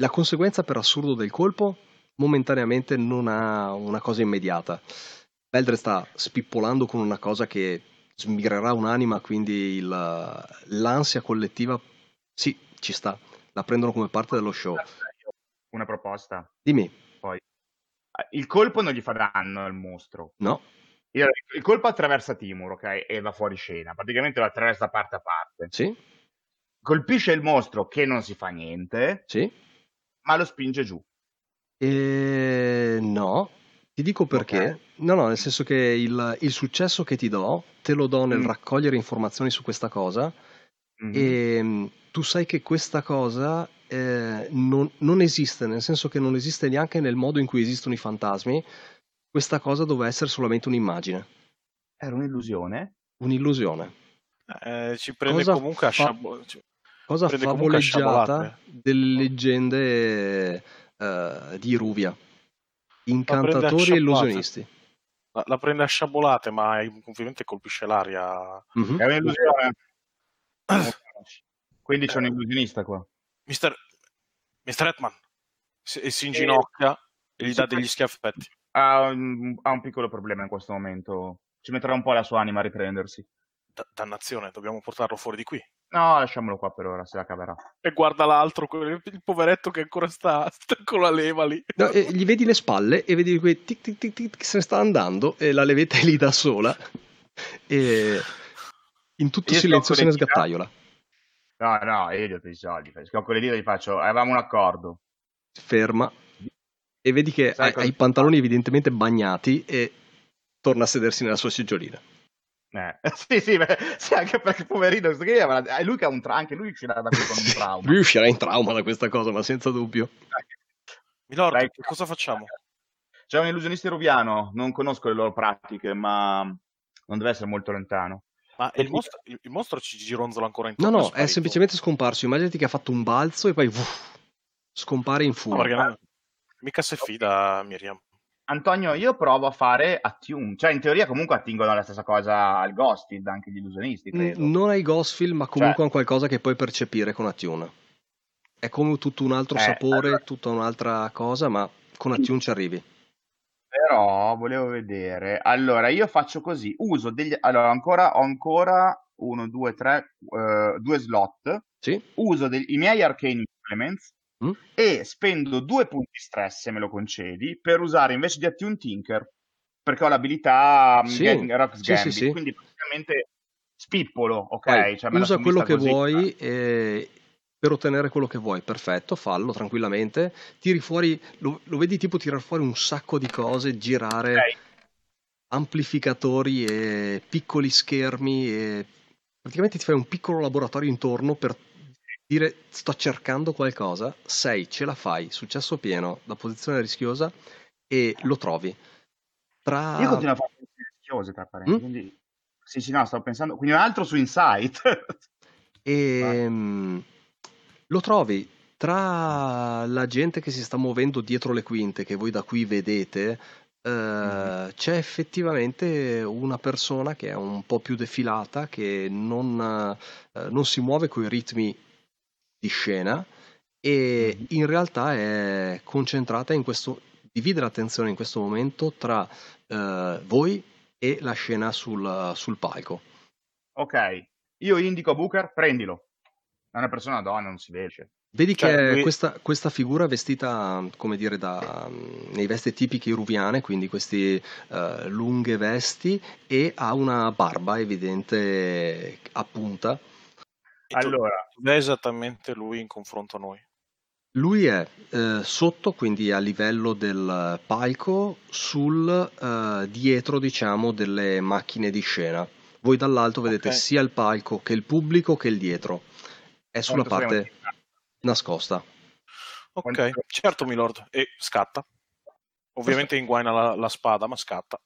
la conseguenza per assurdo del colpo momentaneamente non ha una cosa immediata. Beldre sta spippolando con una cosa che smigrerà un'anima, quindi il, l'ansia collettiva sì, ci sta, la prendono come parte dello show.
Una proposta.
Dimmi.
Poi. Il colpo non gli fa danno al mostro.
No.
Il colpo attraversa Timur, ok? E va fuori scena. Praticamente lo attraversa parte a parte.
Sì.
Colpisce il mostro che non si fa niente.
Sì.
Ma lo spinge giù.
E... No. Ti dico perché. Okay. No, no, nel senso che il, il, successo che ti do, te lo do nel mm. raccogliere informazioni su questa cosa. Mm-hmm. E tu sai che questa cosa eh, non, non, esiste, nel senso che non esiste neanche nel modo in cui esistono i fantasmi. Questa cosa doveva essere solamente un'immagine.
Era un'illusione?
Un'illusione.
Eh, ci prende cosa comunque a sciabo-
Cosa prende favoleggiata delle leggende eh, di Ruvia. Incantatori e illusionisti.
La, la, prende a sciabolate, ma ovviamente colpisce l'aria.
Mm-hmm. È un'illusione. Quindi c'è un illusionista qua.
Mister, Mister Hetman si, si inginocchia e, e gli dà degli schiaffetti.
Ha un, ha un piccolo problema in questo momento. Ci metterà un po' la sua anima a riprendersi.
Da- dannazione, dobbiamo portarlo fuori di qui.
No, lasciamolo qua per ora, se la caverà.
E guarda l'altro, il poveretto che ancora sta, sta con la leva lì.
No, gli vedi le spalle e vedi quei tic tic tic tic che se ne sta andando e la levetta è lì da sola. E in tutto Io silenzio se ne sgattaiola.
No, no, io gli ho preso i soldi. Schiocco le dita e gli faccio, avevamo un accordo.
Ferma. E vedi che ha, ha i pantaloni evidentemente bagnati e torna a sedersi nella sua seggiolina.
Eh, sì, sì, beh, sì, anche perché poverino, è lui che ha un tra- anche lui uscirà da qui con un trauma.
lui uscirà in trauma da questa cosa, ma senza dubbio.
Milord, Dai, cosa facciamo?
C'è un illusionista rubiano, non conosco le loro pratiche, ma non deve essere molto lontano.
Ma il mostro, il, il mostro, ci gironzola ancora intorno?
No, no, è semplicemente scomparso. Immaginati che ha fatto un balzo e poi uff, scompare in fumo. No,
mica si fida Miriam.
Antonio, io provo a fare attune, cioè in teoria comunque attingono la stessa cosa al Ghostfield, anche gli illusionisti, credo.
Non ai Ghostfield, ma comunque cioè... qualcosa che puoi percepire con attune. È come tutto un altro eh, sapore, allora... tutta un'altra cosa, ma con attune ci arrivi.
Però volevo vedere. Allora, io faccio così, uso degli... Allora, ancora, ho ancora uno, due, tre, uh, due slot.
Sì.
Uso dei, i miei arcane implements mm. e spendo due punti stress, se me lo concedi, per usare invece di Attune Tinker, perché ho l'abilità mm, sì. Gang, Rocks sì, Gambit, sì, quindi praticamente spippolo, ok?
Vai, cioè, usa quello che così. vuoi e per ottenere quello che vuoi, perfetto, fallo tranquillamente, tiri fuori, lo, lo vedi tipo tirare fuori un sacco di cose, girare okay. amplificatori e piccoli schermi e praticamente ti fai un piccolo laboratorio intorno per dire sto cercando qualcosa, sei, ce la fai, successo pieno, da posizione rischiosa e lo trovi.
Tra... Io continuo a fare rischiose tra parenti, mm? quindi... Sì, sì, no, stavo pensando... Quindi un altro su Insight.
e lo trovi tra la gente che si sta muovendo dietro le quinte, che voi da qui vedete, mm-hmm. c'è effettivamente una persona che è un po' più defilata, che non, eh, non si muove con i ritmi di scena e mm-hmm. in realtà è concentrata in questo, divide l'attenzione in questo momento tra eh, voi e la scena sul, sul palco.
Ok, io indico Booker, prendilo. È una persona donna, non si vede.
Vedi cioè, che lui... questa, questa, figura vestita, come dire, da, nei vesti tipiche ruviane, quindi queste uh, lunghe vesti, e ha una barba evidente a punta.
Allora, è esattamente lui in confronto a noi?
Lui è eh, sotto, quindi a livello del palco, sul eh, dietro, diciamo, delle macchine di scena Voi dall'alto vedete
Ok.
sia il palco che il pubblico che il dietro. È sulla
Quanto
parte nascosta.
Ok,
Quanto-
certo, milord. E scatta. Ovviamente inguaina la, la spada, ma scatta.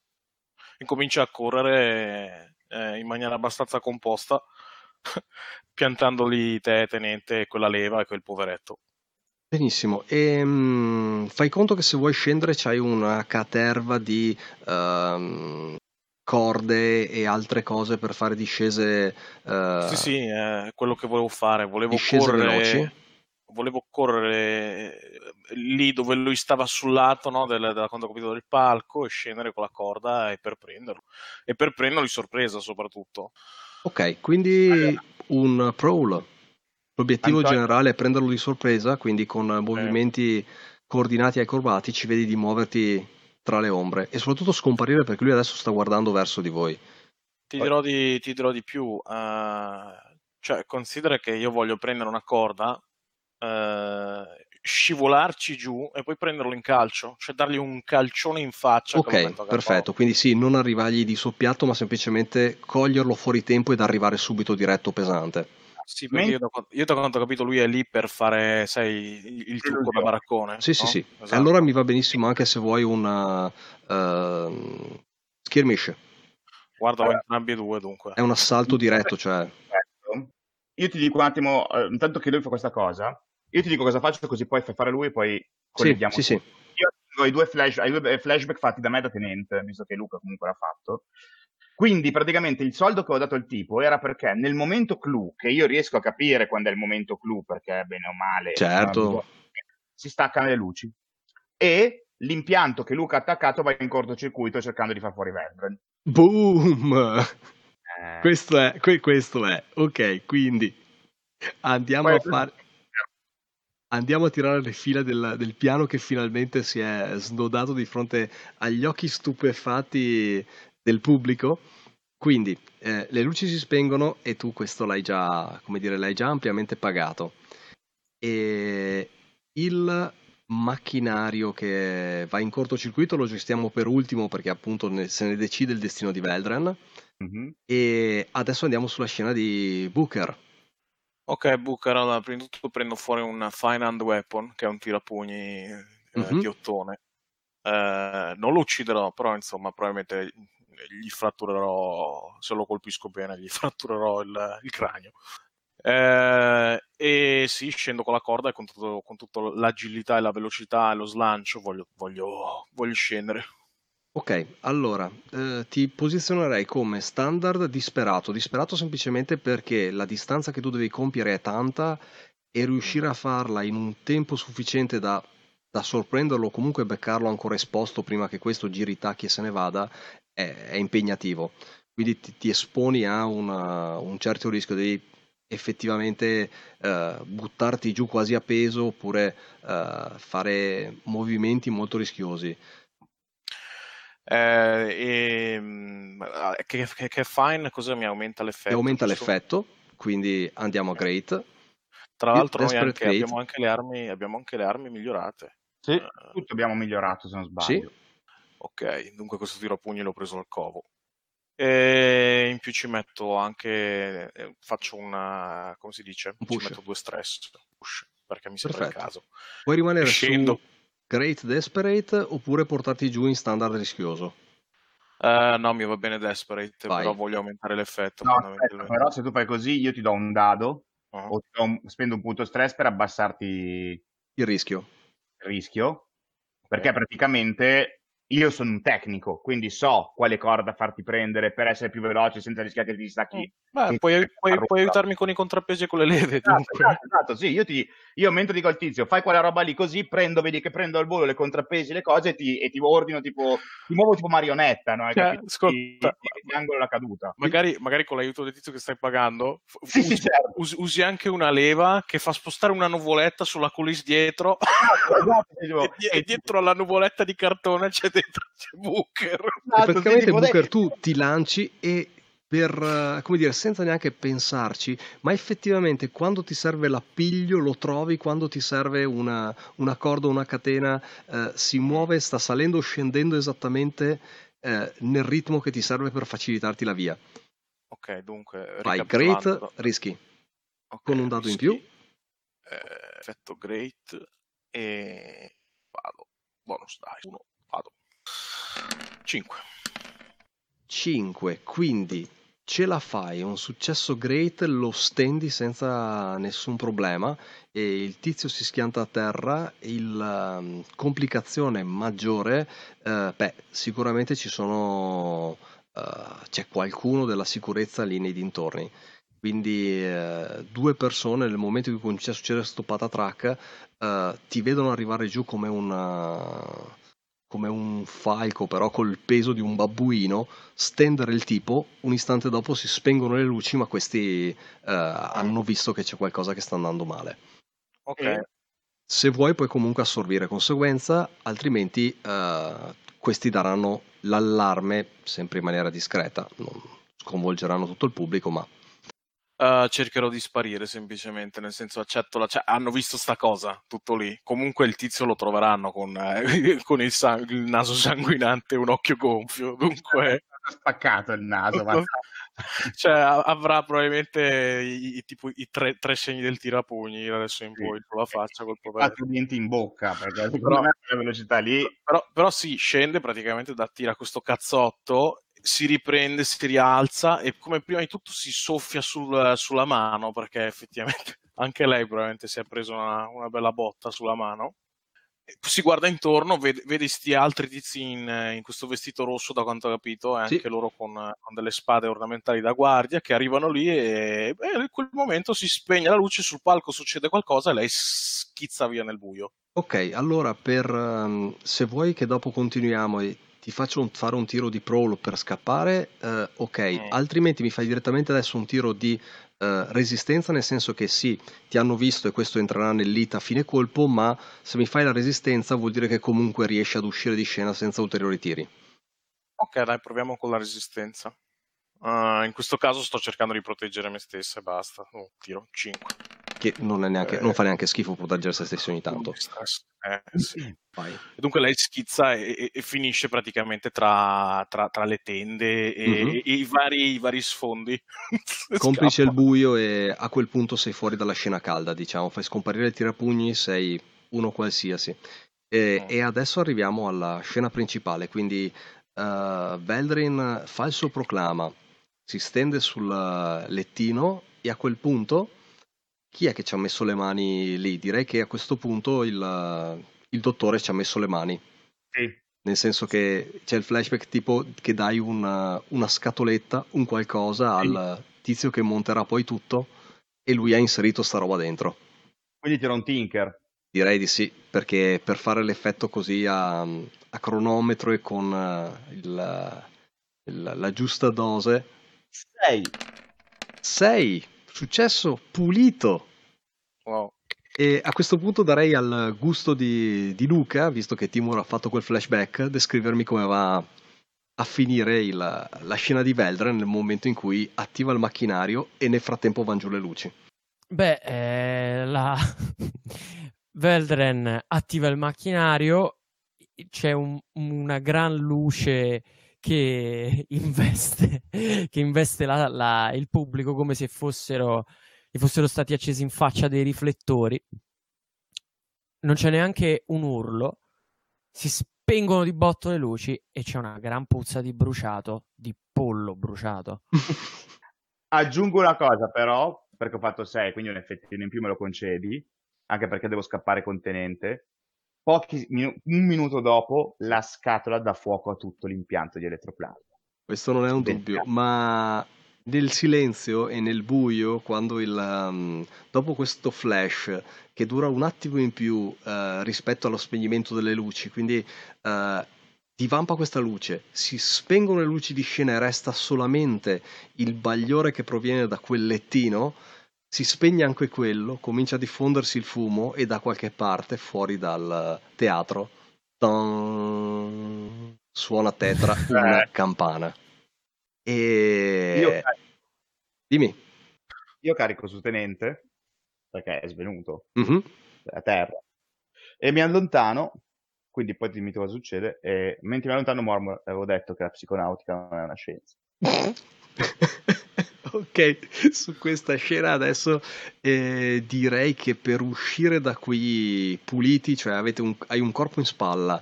Incomincia a correre eh, in maniera abbastanza composta, piantandoli te, tenente, e quella leva e quel poveretto.
Benissimo, e mm, fai conto che se vuoi scendere c'hai una caterva di ehm, corde e altre cose per fare discese, eh,
Sì, sì, è quello che volevo fare. Volevo correre,
veloci.
volevo correre eh, lì dove lui stava sul lato no, del, della capito, del palco e scendere con la corda e per prenderlo. E per prenderlo di sorpresa soprattutto.
Ok, quindi un prowl. L'obiettivo
Antonio-
generale è prenderlo di sorpresa, quindi con movimenti coordinati e acrobatici vedi di muoverti tra le ombre e soprattutto scomparire perché lui adesso sta guardando verso di voi.
Ti dirò di, ti dirò di più, eh, cioè considera che io voglio prendere una corda, eh, scivolarci giù e poi prenderlo in calcio, cioè dargli un calcione in faccia.
Ok, perfetto, quindi sì, non arrivargli di soppiatto, ma semplicemente coglierlo fuori tempo ed arrivare subito diretto pesante.
Sì, perché io da, quan- io da quanto ho capito lui è lì per fare, sai, il, trucco da baraccone.
Sì, sì,
no?
sì. E
Esatto.
allora mi va benissimo anche se vuoi una ehm, skirmish.
Guarda,
Allora.
entrambi e due dunque.
È un assalto diretto, cioè
Perfetto. Io ti dico un attimo, eh, intanto che lui fa questa cosa, io ti dico cosa faccio così poi fai fare lui e poi
sì,
colleghiamo.
sì, sì.
Io ho i due, flash, ai due flashback fatti da me da tenente, visto che Luca comunque l'ha fatto. Quindi praticamente il soldo che ho dato al tipo era perché nel momento clou, che io riesco a capire quando è il momento clou, perché bene o male
Certo.
si staccano le luci, e l'impianto che Luca ha attaccato va in cortocircuito cercando di far fuori Veldren.
Boom!
Eh,
Questo è, que- questo è. Ok, quindi andiamo
poi-
a fare... Andiamo a tirare le fila del, del piano che finalmente si è snodato di fronte agli occhi stupefatti del pubblico. Quindi eh, le luci si spengono e tu questo l'hai già, come dire, l'hai già ampiamente pagato. E il macchinario che va in cortocircuito lo gestiamo per ultimo perché appunto ne- se ne decide il destino di Veldren.
mhm.
E adesso andiamo sulla scena di Booker.
Ok, Booker, allora, prima di tutto prendo fuori un Fine Hand Weapon, che è un tirapugni eh,
Mhm.
di ottone. Eh, non lo ucciderò, però insomma, probabilmente gli fratturerò, se lo colpisco bene, gli fratturerò il, il cranio. Eh, e sì, scendo con la corda e con tutta l'agilità e la velocità e lo slancio voglio, voglio, voglio scendere.
Ok, allora eh, ti posizionerei come standard disperato, disperato semplicemente perché la distanza che tu devi compiere è tanta e riuscire a farla in un tempo sufficiente da, da sorprenderlo o comunque beccarlo ancora esposto prima che questo giri tacchi e se ne vada è, è impegnativo. Quindi ti, ti esponi a una- un certo rischio, devi effettivamente eh, buttarti giù quasi a peso oppure eh, fare movimenti molto rischiosi.
Eh, e, mm, che, che, che fine cosa mi aumenta
e
l'effetto?
aumenta
giusto?
l'effetto, quindi andiamo a Great.
Tra l'altro noi anche, abbiamo, anche le armi, abbiamo anche le armi migliorate.
Sì,
Eh,
tutto abbiamo migliorato se non sbaglio.
Sì.
ok, dunque questo tiro a pugni l'ho preso al covo. E in più ci metto anche, eh, faccio una, come si dice?
Un
Ci
push.
metto due stress, push, perché mi sembra il
Perfetto.
caso.
Puoi rimanere
Scendo.
su Great Desperate oppure portarti giù in standard rischioso.
Eh, no, mi va bene Desperate,
Vai.
però voglio aumentare l'effetto
No, aspetta, però se tu fai così io ti do un dado
Ah.
o un- spendo un punto stress per abbassarti
Il rischio.
il rischio, perché praticamente io sono un tecnico, quindi so quale corda farti prendere per essere più veloce senza rischiare che ti stacchi.
Beh,
che-
puoi, puoi- puoi aiutarmi con i contrappesi e con le leve,
Esatto, esatto, esatto, sì, io, ti, io mentre dico al tizio fai quella roba lì così, prendo, vedi che prendo al volo le contrappesi, le cose e ti, e ti ordino tipo, ti muovo tipo marionetta, no? Hai
Cioè, ascolta,
Ti- ti- ti angolo la caduta.
Magari, magari con l'aiuto del tizio che stai pagando,
Sì, sì,
usi,
certo.
usi- usi anche una leva che fa spostare una nuvoletta sulla coulisse dietro
Esatto, sì, tipo-
e, di- e dietro alla nuvoletta di cartone c'è dentro c'è Booker.
Esatto,
praticamente
sì,
Booker tu ti lanci e per, eh, come dire, senza neanche pensarci, ma effettivamente quando ti serve l'appiglio lo trovi, quando ti serve una, una corda una catena eh, si muove, sta salendo o scendendo esattamente eh, nel ritmo che ti serve per facilitarti la via.
Ok, dunque...
Vai, great, rischi.
Ok,
con un dato in
rischi,
più.
eh, effetto great e vado. Bonus dai, uno, vado. 5.
5, quindi ce la fai, un successo great, lo stendi senza nessun problema e il tizio si schianta a terra, il ehm, complicazione maggiore, eh, beh, sicuramente ci sono, eh, c'è qualcuno della sicurezza lì nei dintorni. Quindi eh, due persone nel momento in cui comincia a succedere questo patatrack eh, ti vedono arrivare giù come una come un falco però col peso di un babbuino stendere il tipo un istante dopo si spengono le luci ma questi eh, hanno visto che c'è qualcosa che sta andando male.
Ok,
E-
se vuoi puoi comunque assorbire conseguenza altrimenti eh, questi daranno l'allarme sempre in maniera discreta. Non sconvolgeranno tutto il pubblico ma
Eh, cercherò di sparire semplicemente, nel senso accetto la... Cioè, hanno visto sta cosa, tutto lì. Comunque il tizio lo troveranno con, eh, con il, sang- il naso sanguinante e un occhio gonfio, dunque...
Spaccato il naso, ma
cioè, avrà probabilmente i, i- tipo, i tre, tre segni del tirapugni adesso in
Sì.
poi sulla faccia col povero.
denti in bocca, perché
Però-
me a quella velocità lì
Però, però sì, scende praticamente da tira questo cazzotto, si riprende, si rialza e come prima di tutto si soffia sul- sulla mano perché effettivamente anche lei probabilmente si è preso una, una bella botta sulla mano. Si guarda intorno, vede, vede sti altri tizi in, in questo vestito rosso, da quanto ho capito, e
Sì.
anche loro con, con delle spade ornamentali da guardia che arrivano lì e beh, in quel momento si spegne la luce, sul palco succede qualcosa e lei schizza via nel buio.
Ok, allora per ehm, se vuoi che dopo continuiamo e ti faccio un- fare un tiro di prolo per scappare, eh, ok,
Mm.
altrimenti mi fai direttamente adesso un tiro di eh, resistenza, nel senso che sì, ti hanno visto e questo entrerà nell'ita a fine colpo, ma se mi fai la resistenza vuol dire che comunque riesci ad uscire di scena senza ulteriori tiri.
Ok, dai, proviamo con la resistenza. Ah, in questo caso sto cercando di proteggere me stessa e basta. Oh, tiro 5.
Che non, è neanche,
Eh.
non fa neanche schifo proteggere se stessi ogni tanto.
Eh, sì.
Vai.
E dunque lei schizza e, e- finisce praticamente tra, tra- tra le tende e,
Mhm.
e i, vari, i vari sfondi.
Complice il buio e a quel punto sei fuori dalla scena calda, diciamo, fai scomparire il tirapugni, sei uno qualsiasi. E,
Mm.
e adesso arriviamo alla scena principale, quindi eh, Veldrin fa il suo proclama, si stende sul eh, lettino e a quel punto chi è che ci ha messo le mani lì? Direi che a questo punto il, il dottore ci ha messo le mani.
sì.
Nel senso che c'è il flashback tipo che dai una, una scatoletta, un qualcosa
Sì.
al tizio che monterà poi tutto e lui ha inserito sta roba dentro.
quindi tira un tinker.
Direi di sì, perché per fare l'effetto così a, a cronometro e con eh, il- il- la giusta dose.
6.
6, successo pulito.
Wow.
E a questo punto darei al gusto di, di Luca, visto che Timur ha fatto quel flashback, descrivermi come va a finire il- la scena di Veldren nel momento in cui attiva il macchinario e nel frattempo vanno giù le luci.
Beh, eh, la... Veldren attiva il macchinario, c'è un- una gran luce che investe, che investe la- la- il pubblico come se fossero, fossero stati accesi in faccia dei riflettori. Non c'è neanche un urlo, si spengono di botto le luci e c'è una gran puzza di bruciato, di pollo bruciato.
Aggiungo una cosa però, perché ho fatto 6, quindi un effettino in più me lo concedi, anche perché devo scappare contenente. Pochi minu- un minuto dopo la scatola dà fuoco a tutto l'impianto di elettroplasma.
Questo non è un dubbio, ma nel silenzio e nel buio, quando il, um, dopo questo flash che dura un attimo in più eh, rispetto allo spegnimento delle luci, quindi eh, divampa questa luce, si spengono le luci di scena e resta solamente il bagliore che proviene da quel lettino, si spegne anche quello, comincia a diffondersi il fumo e da qualche parte fuori dal teatro tan, suona tetra una
Eh.
campana. E
Io, carico-
dimmi.
io carico su tenente, perché è svenuto
Mhm.
a terra, e mi allontano, quindi poi dimmi cosa succede, e mentre mi allontano mormo, avevo detto che la psiconautica non è una scienza.
ok, su questa scena adesso eh, direi che per uscire da qui puliti, cioè avete un, hai un corpo in spalla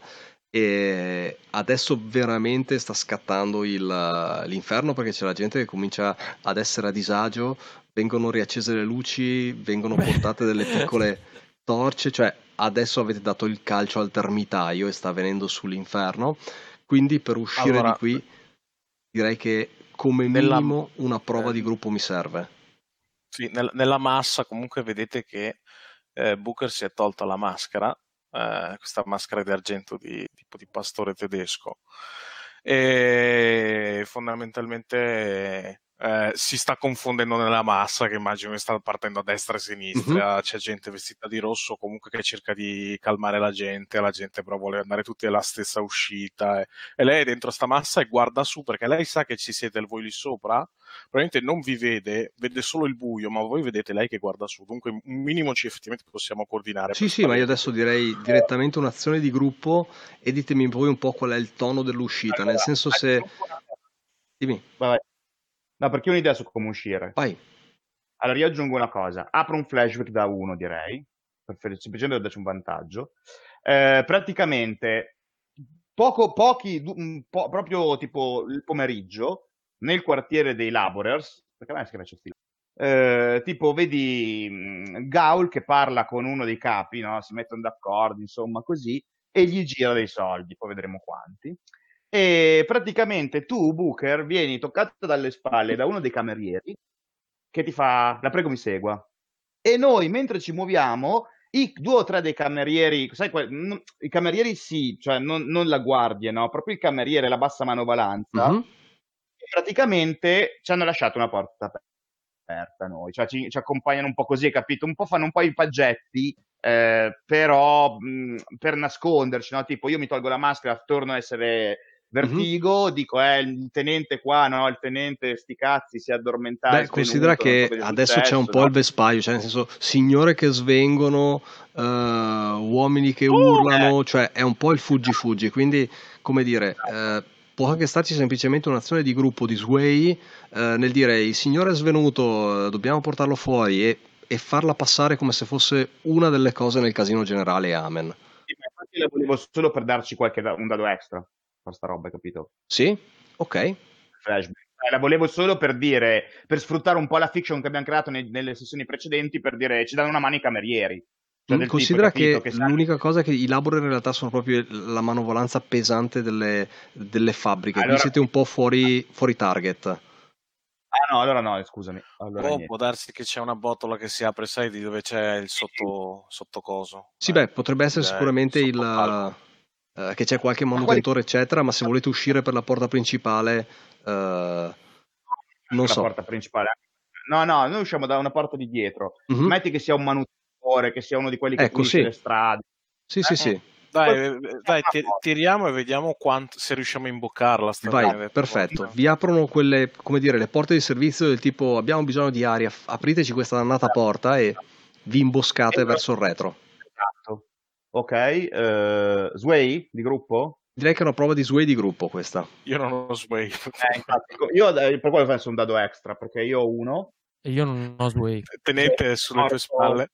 e adesso veramente sta scattando il, l'inferno perché c'è la gente che comincia ad essere a disagio, vengono riaccese le luci, vengono portate delle piccole torce, cioè adesso avete dato il calcio al termitaio e sta venendo sull'inferno, quindi per uscire allora, di qui direi che come minimo nella... una prova di gruppo mi serve.
Sì, nel, nella massa comunque vedete che eh, Booker si è tolta la maschera, eh, questa maschera di argento di tipo di pastore tedesco, e fondamentalmente eh, si sta confondendo nella massa che immagino che sta partendo a destra e a sinistra, mm-hmm. c'è gente vestita di rosso comunque che cerca di calmare la gente, la gente però vuole andare tutti alla stessa uscita e, e lei è dentro sta massa e guarda su perché lei sa che ci siete voi lì sopra, probabilmente non vi vede, vede solo il buio, ma voi vedete lei che guarda su, dunque un minimo ci effettivamente possiamo coordinare.
Sì, sì, ma io adesso direi direttamente un'azione di gruppo e ditemi voi un po' qual è il tono dell'uscita, allora, nel senso se... Dimmi.
Vai. No, perché ho un'idea su come uscire.
Vai.
Allora, io aggiungo una cosa. Apro un flashback da uno, direi. Per, semplicemente per darci un vantaggio. Eh, praticamente, poco, pochi, po- proprio tipo il pomeriggio, nel quartiere dei Laborers, perché a me si faccio stile. Eh, tipo, vedi mh, Gaul che parla con uno dei capi, no? si mettono d'accordo, insomma, così, e gli gira dei soldi, poi vedremo quanti e praticamente tu, Booker, vieni toccato dalle spalle da uno dei camerieri che ti fa, la prego mi segua. E noi, mentre ci muoviamo, i due o tre dei camerieri, sai, non, i camerieri sì, cioè non, non, la guardia, no? Proprio il cameriere, la bassa manovalanza, mm-hmm. praticamente ci hanno lasciato una porta aperta noi, cioè ci, ci, accompagnano un po' così, capito? Un po' fanno un po' i paggetti, eh, però mh, per nasconderci, no? Tipo io mi tolgo la maschera, torno a essere Vertigo, mm-hmm. dico, eh, il tenente qua, no, il tenente, sti cazzi, si è addormentato.
Beh, considera che adesso successo, c'è un po' no? il vespaio, cioè nel senso, signore che svengono, uh, uomini che oh, urlano, eh. cioè è un po' il fuggi-fuggi, quindi, come dire... Uh, può anche starci semplicemente un'azione di gruppo di Sway uh, nel dire il signore è svenuto, dobbiamo portarlo fuori e, e, farla passare come se fosse una delle cose nel casino generale, amen.
Sì, ma infatti la volevo solo per darci qualche un dado extra questa roba, capito?
Sì, ok.
Flashback. Eh, la volevo solo per dire, per sfruttare un po' la fiction che abbiamo creato ne- nelle sessioni precedenti, per dire ci danno una mano i camerieri.
Cioè mm, Considera tipo, che, che l'unica cosa che i labor in realtà sono proprio la manovolanza pesante delle, delle fabbriche, allora... quindi siete un po' fuori, fuori target.
Ah no, allora no, scusami. Allora,
oh, può darsi che c'è una botola che si apre, sai, di dove c'è il sotto, sottocoso.
Sì, eh, beh, potrebbe essere sicuramente il, eh, che c'è qualche manutentore, eccetera, ma se volete uscire per la porta principale, uh, non
la
so.
porta principale. No, no, noi usciamo da una porta di dietro. Mm-hmm. Metti che sia un manutentore, che sia uno di quelli che ecco, pulisce sì. le strade.
Sì, eh, sì, sì.
Dai, eh, dai ti, tiriamo e vediamo quanto, se riusciamo a imboccarla.
Vai, perfetto. Vi aprono quelle, come dire, le porte di servizio del tipo abbiamo bisogno di aria, apriteci questa dannata porta e vi imboscate e verso il retro.
Ok, uh, Sway di gruppo?
Direi che è una prova di Sway di gruppo questa.
Io non ho Sway.
Eh, infatti, io eh, per quello penso un dado extra, perché io ho uno.
E io non ho Sway.
Tenete eh, sulle tue spalle.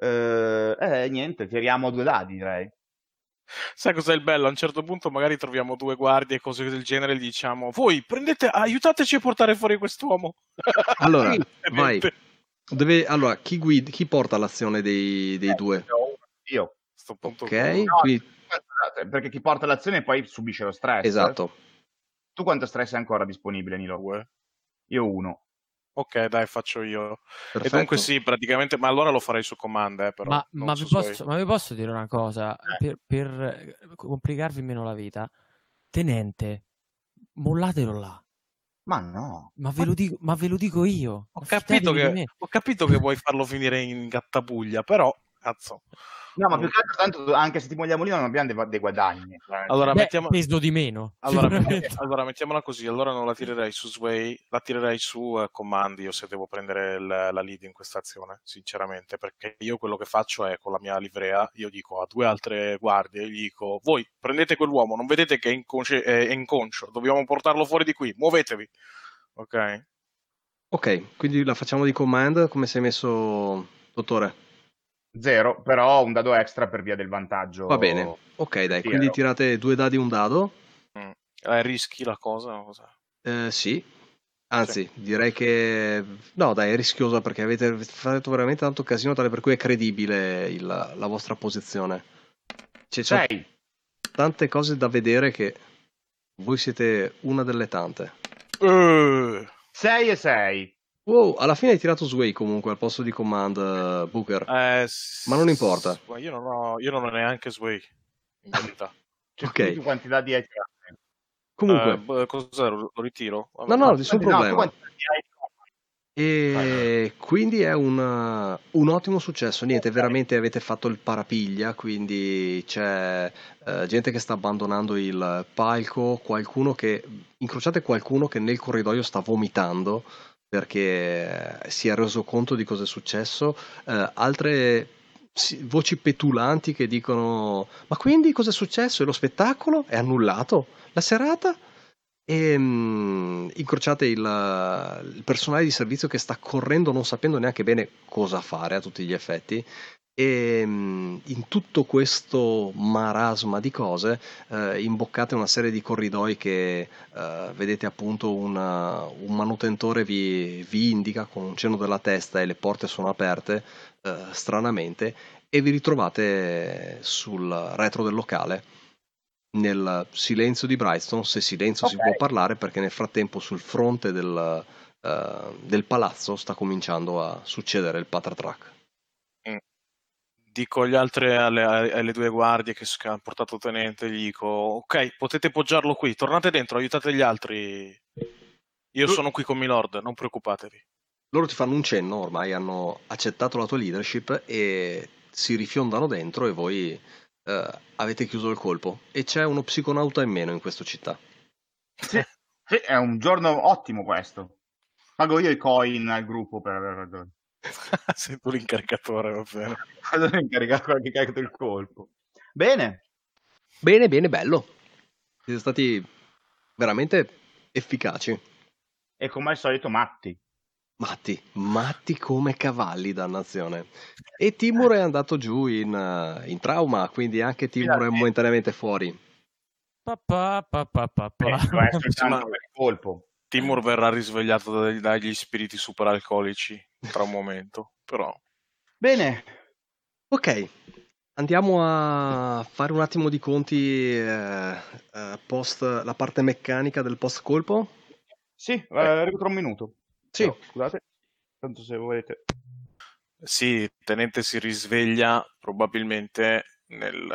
Uh, eh, niente, tiriamo due dadi, direi.
Sai cos'è il bello? A un certo punto magari troviamo due guardie e cose del genere e diciamo voi prendete, aiutateci a portare fuori quest'uomo.
Allora, vai. Deve, allora, chi, guida, chi porta l'azione dei, dei eh, due?
Io.
Sto punto ok, no, quindi...
perché chi porta l'azione poi subisce lo stress.
Esatto.
Tu quanto stress hai ancora disponibile, Nilo? Due. Io uno.
Ok, dai, faccio io. Perfetto. E comunque sì, praticamente, ma allora lo farei su comando, eh, però.
Ma, ma, so vi posso, ma, vi posso, dire una cosa? Eh. Per, per, complicarvi meno la vita, tenente, mollatelo là.
Ma no.
Ma ve, lo dico, ma ve lo dico io.
Ho capito, che, ho capito che vuoi farlo finire in gattapuglia, però cazzo.
No, ma più che altro, tanto anche se ti vogliamo lì non abbiamo dei, dei guadagni.
Allora, Beh, mettiamo...
peso di meno.
Allora, allora, mettiamola così, allora non la tirerei su Sway, la tirerei su uh, comandi io se devo prendere il, la lead in questa azione, sinceramente, perché io quello che faccio è con la mia livrea, io dico a due altre guardie, gli dico, voi prendete quell'uomo, non vedete che è, inconsci- è inconscio, dobbiamo portarlo fuori di qui, muovetevi. Ok?
Ok, quindi la facciamo di command, come sei messo, dottore?
Zero, però un dado extra per via del vantaggio.
Va bene, ok dai,
Sì,
quindi tirate due dadi un dado.
Mm. Eh, rischi la cosa? cosa?
Eh, sì, anzi direi che no dai è rischiosa perché avete fatto veramente tanto casino tale per cui è credibile il- la vostra posizione. C'è, c'è
Sei.
tante cose da vedere che voi siete una delle tante.
Eh,
6 e 6.
Wow, alla fine hai tirato Sway comunque al posto di command eh, Booker.
eh, s-
Ma non importa.
ma Io non ho, io non ho neanche Sway, in verità.
Cioè,
Ok.
Tu quanti dadi hai tirato?
Comunque,
Eh, boh, cosa lo, ritiro?
no no, nessun
No,
problema.
tirato?
E quindi è un, un ottimo successo. Niente, veramente avete fatto il parapiglia. Quindi c'è eh, gente che sta abbandonando il palco. Qualcuno che incrociate qualcuno che nel corridoio sta vomitando perché si è reso conto di cosa è successo. Eh, altre voci petulanti che dicono: Ma quindi cosa è successo? E lo spettacolo è annullato? La serata? E mm, incrociate il, il personale di servizio che sta correndo non sapendo neanche bene cosa fare a tutti gli effetti. E mm, in tutto questo marasma di cose eh, imboccate una serie di corridoi che eh, vedete appunto una- un manutentore vi, vi indica con un cenno della testa e le porte sono aperte eh, stranamente e vi ritrovate sul retro del locale nel silenzio di Brightstone, se silenzio si
Ok.
può parlare, perché nel frattempo sul fronte del, eh, del palazzo sta cominciando a succedere il patatrack.
Dico agli altri, alle, alle due guardie che, hanno portato tenente, gli dico, ok, potete poggiarlo qui, tornate dentro, aiutate gli altri. Io sono qui con Milord, non preoccupatevi.
Loro ti fanno un cenno, ormai hanno accettato la tua leadership e si rifiondano dentro e voi eh, avete chiuso il colpo. E c'è uno psiconauta in meno in questa città.
Sì, sì, è un giorno ottimo questo. Pago io i coin al gruppo per aver ragione.
Sei tu l'incaricatore, va bene.
Vado a incaricare qualche carico del colpo. Bene.
Bene, bene, bello. Siete stati veramente efficaci.
E come al solito matti.
Matti, matti come cavalli, dannazione. E Timur è andato giù in, eh, in trauma, quindi anche Timur è momentaneamente fuori.
Pa, pa, pa, pa, pa, pa.
Lo è
Sì,
soltanto
ma-
per il colpo.
Timur verrà risvegliato dagli, dagli spiriti superalcolici tra un momento, però...
Bene.
Ok, andiamo a fare un attimo di conti eh, eh, post la parte meccanica del post colpo.
Sì, eh, arrivo tra un minuto.
Sì,
Però, scusate. Tanto se volete.
Sì, Tenente si risveglia probabilmente nel,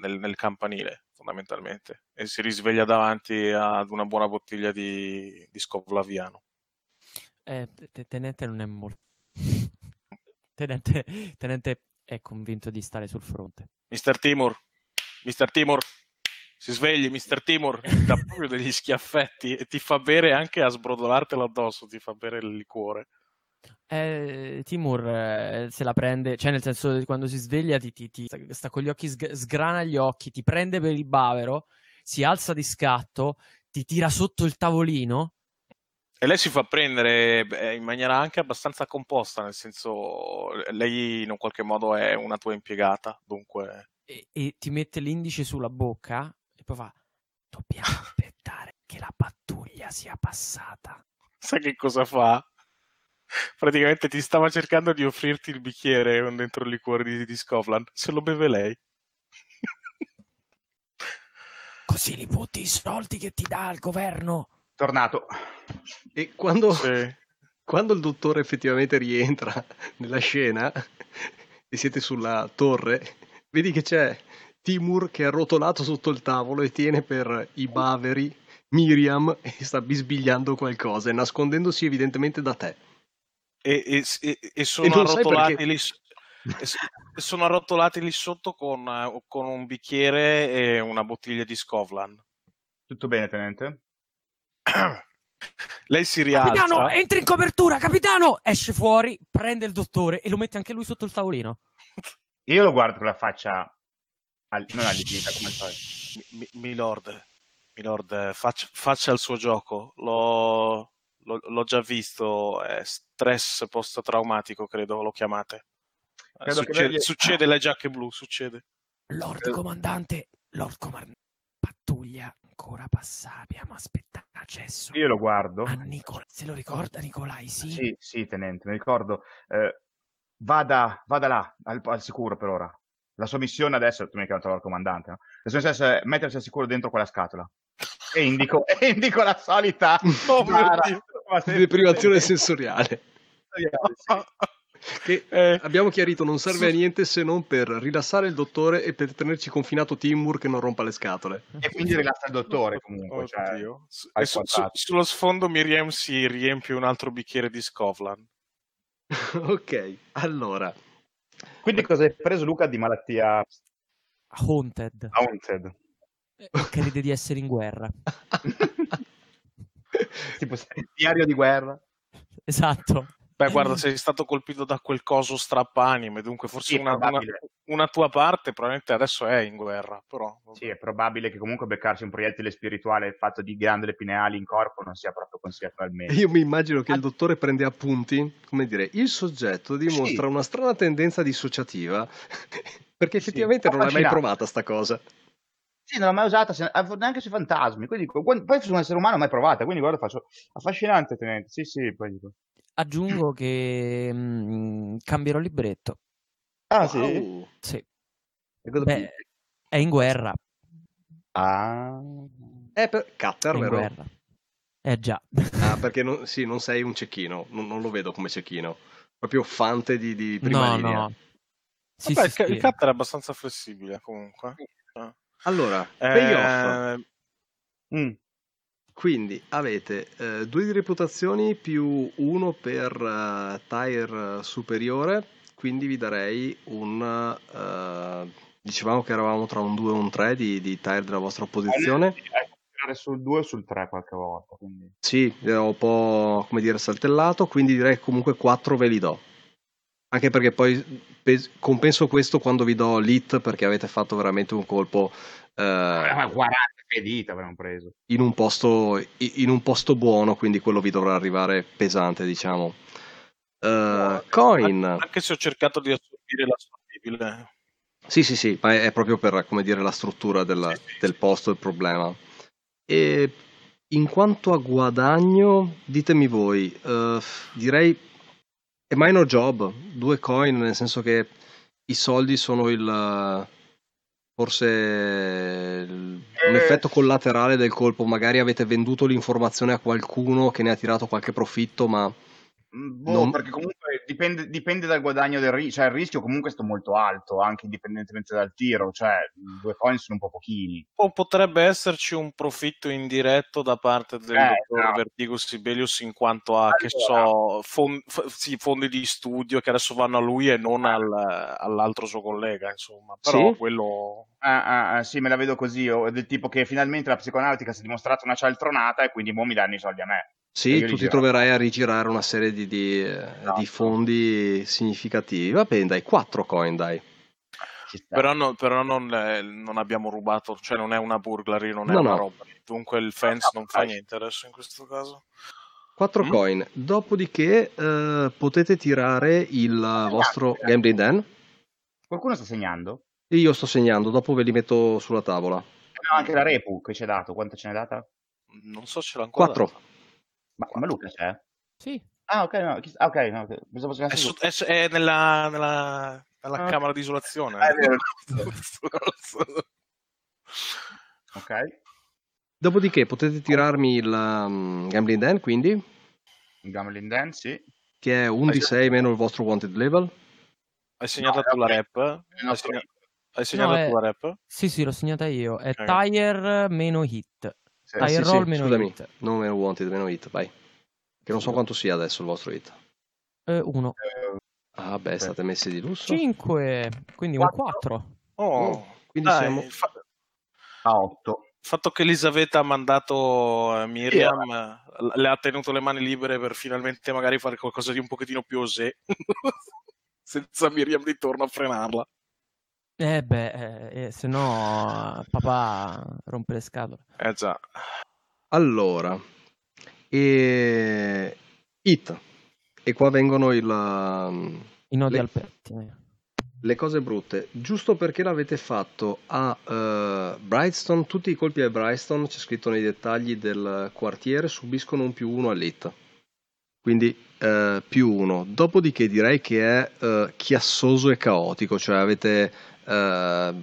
nel- nel campanile, fondamentalmente, e si risveglia davanti ad una buona bottiglia di, di scovlaviano.
Eh, te- tenente non è molto... Tenente, tenente è convinto di stare sul fronte.
Mister Timur, Mister Timur, si svegli, Mister Timur, ti dà proprio degli schiaffetti e ti fa bere anche a sbrodolartelo addosso, ti fa bere il liquore.
Eh, Timur eh, se la prende, cioè nel senso quando si sveglia ti, ti- ti- sta con gli occhi, sg- sgrana gli occhi, ti prende per il bavero, si alza di scatto, ti tira sotto il tavolino
E lei si fa prendere beh, in maniera anche abbastanza composta, nel senso, lei in un qualche modo è una tua impiegata, dunque...
e, e ti mette l'indice sulla bocca e poi fa: Dobbiamo aspettare che la pattuglia sia passata.
Sai che cosa fa? Praticamente ti stava cercando di offrirti il bicchiere con dentro il liquore di, di Scotland, se lo beve lei.
Così li butti i soldi che ti dà il governo.
Tornato.
e quando,
Sì.
quando il dottore effettivamente rientra nella scena e siete sulla torre, vedi che c'è Timur che è arrotolato sotto il tavolo e tiene per i baveri Miriam e sta bisbigliando qualcosa e nascondendosi evidentemente da te.
E, e- e- sono arrotolati
perché-
lì, sono arrotolati lì sotto con, eh, con un bicchiere e una bottiglia di Scotland.
Tutto bene, tenente?
Lei si
Capitano,
rialza.
entri in copertura, capitano! Esce fuori, prende il dottore e lo mette anche lui sotto il tavolino.
Io lo guardo con la faccia al- non allibita come al solito.
Mi- mi- Milord, Milord, faccia, faccia il suo gioco. L'ho, l'ho, l'ho già visto, è stress post-traumatico, credo lo chiamate. Eh,
Credo che
succede,
vedi-
succede le giacche blu, succede.
Lord comandante, Lord comandante, pattuglia ancora passata, abbiamo aspettato accesso
Io lo guardo.
a Nicola. Se lo ricorda Nicolai, sì?
Sì, sì, tenente, mi ricordo. Eh, vada, vada là, al, al sicuro per ora. La sua missione adesso, tu mi hai chiamato il comandante, no? La sua missione è mettersi al sicuro dentro quella scatola. E indico, e indico la solita
Oh
Deprivazione sensoriale. Che
Eh,
abbiamo chiarito non serve a niente se non per rilassare il dottore e per tenerci confinato Timur che non rompa le scatole.
E quindi rilassa il dottore comunque. cioè,
Oddio. Su- e su- sullo sfondo Miriam si riempie un altro bicchiere di Scovlan.
ok, allora.
Quindi cosa hai preso Luca di malattia
Haunted,
haunted?
Eh, crede di essere in guerra.
tipo sei diario di guerra?
Esatto.
Beh, guarda, sei stato colpito da quel coso strappanime, dunque forse
Sì,
una, una- una tua parte probabilmente adesso è in guerra, però...
Sì, è probabile che comunque beccarsi un proiettile spirituale fatto di ghiandole pineali in corpo non sia proprio consigliato al meglio.
Io mi immagino che il dottore prende appunti, come dire, il soggetto dimostra una strana tendenza dissociativa, perché
Sì,
effettivamente non l'hai mai provata sta cosa.
Sì, non l'ho mai usata eh, neanche sui fantasmi. Quindi, poi su un essere umano mai provata. Quindi, guarda, faccio affascinante, tenente. Sì, sì, poi dico.
Aggiungo che mm, cambierò libretto.
Ah,
Wow.
Sì.
E cosa
Beh, è in guerra.
Ah.
È per
È
Cutter,
in
vero?
guerra. Eh già.
Ah, perché non, sì, non sei un cecchino, non, non lo vedo come cecchino. Proprio fante di, di prima
no,
linea.
no. Sì,
Vabbè,
sì,
il,
sì.
cutter è abbastanza flessibile comunque.
Allora,
Eh,
payoff.
Mm.
Quindi avete eh, due di reputazioni più uno per eh, tier eh, superiore, quindi vi darei un... eh, dicevamo che eravamo tra un 2 e un 3 di, di tier della vostra opposizione.
Tirare sul 2 o sul 3 qualche volta. Quindi.
Sì, ho un po' come dire saltellato, quindi direi che comunque 4 ve li do. Anche perché poi pe- compenso questo quando vi do l'hit perché avete fatto veramente un colpo eh,
Ma 40 che dita avevamo preso.
in, un posto, in un posto buono, quindi quello vi dovrà arrivare pesante, diciamo. Eh, coin,
Anche se ho cercato di assorbire l'assorbibile.
sì, sì, sì, ma è è proprio per come dire la struttura del,
Sì, sì,
del posto il problema. E in quanto a guadagno, ditemi voi, eh, direi è minor job, due coin, nel senso che i soldi sono il forse un
Eh.
effetto collaterale del colpo, magari avete venduto l'informazione a qualcuno che ne ha tirato qualche profitto, ma
Mm, Boh,
Non-
perché comunque dipende, dipende dal guadagno del rischio, cioè il rischio comunque è molto alto, anche indipendentemente dal tiro, cioè due coin sono un po' pochini.
O potrebbe esserci un profitto indiretto da parte del
Eh,
dottor
no.
Vertigo Sibelius in quanto a, che so, fon- f- sì, fondi di studio che adesso vanno a lui e non al- all'altro suo collega, insomma. Però
Sì.
quello...
Ah, ah, ah, sì, me la vedo così, o del tipo che finalmente la psicoanalitica si è dimostrata una cialtronata e quindi mo mi danno i soldi a me.
Sì, tu
li
ti troverai a rigirare una serie di, di, eh,
Esatto.
di fondi significativi. Va bene, dai, 4 coin, dai.
Però, no- però non, eh, non abbiamo rubato, cioè non è una burglary, non è
No,
una
no.
roba. Dunque il fence non fa niente adesso in questo caso.
4
Mm.
coin. Dopodiché eh, potete tirare il vostro Gambling Den.
Qualcuno sta segnando?
Io sto segnando, dopo ve li metto sulla tavola.
No, anche la Repu che ci ha dato, quanto ce n'è data?
Non so se l'ha ancora.
4.
data.
Ma, ma Luca c'è?
Sì.
Ah, ok, no, chi- ah, ok, no, ok, pensavo
È, su- è su- è nella, nella, nella
Ah.
camera di isolazione.
Ah, è vero. ok.
Dopodiché potete tirarmi il um, Gambling Den, quindi,
Il Gambling Den, sì.
che è un di 6 meno il vostro wanted level.
Hai segnato
No,
tu la
ok.
rep?
Il
Hai,
nostro-
segna- hai segnato
No,
tu
è-
la rep?
Sì, sì, l'ho segnata io. È
Ok.
tire meno hit.
Sì.
Ah, sì,
roll
sì,
meno
scusami,
hit.
non meno wanted, meno hit, vai. Che non so quanto sia adesso il vostro hit.
Eh, uno.
Eh,
Ah, beh, state messi di lusso.
5, quindi un
Quattro.
4.
Oh,
Oh, quindi
dai,
siamo...
fa-
a 8.
il fatto che Elisabetta ha mandato eh, Miriam eh, le ha tenuto le mani libere per finalmente magari fare qualcosa di un pochettino più osé senza Miriam di torno a frenarla.
Eh beh, eh, eh, se no papà rompe le scatole.
Eh già.
Allora, E Hit. E qua vengono il, um,
I nodi
le-
al pettine.
le cose brutte. Giusto perché l'avete fatto a eh, Brightstone, tutti i colpi a Brightstone, c'è scritto nei dettagli del quartiere, subiscono un più uno all'hit. Quindi eh, più uno. Dopodiché direi che è eh, chiassoso e caotico, cioè avete eh,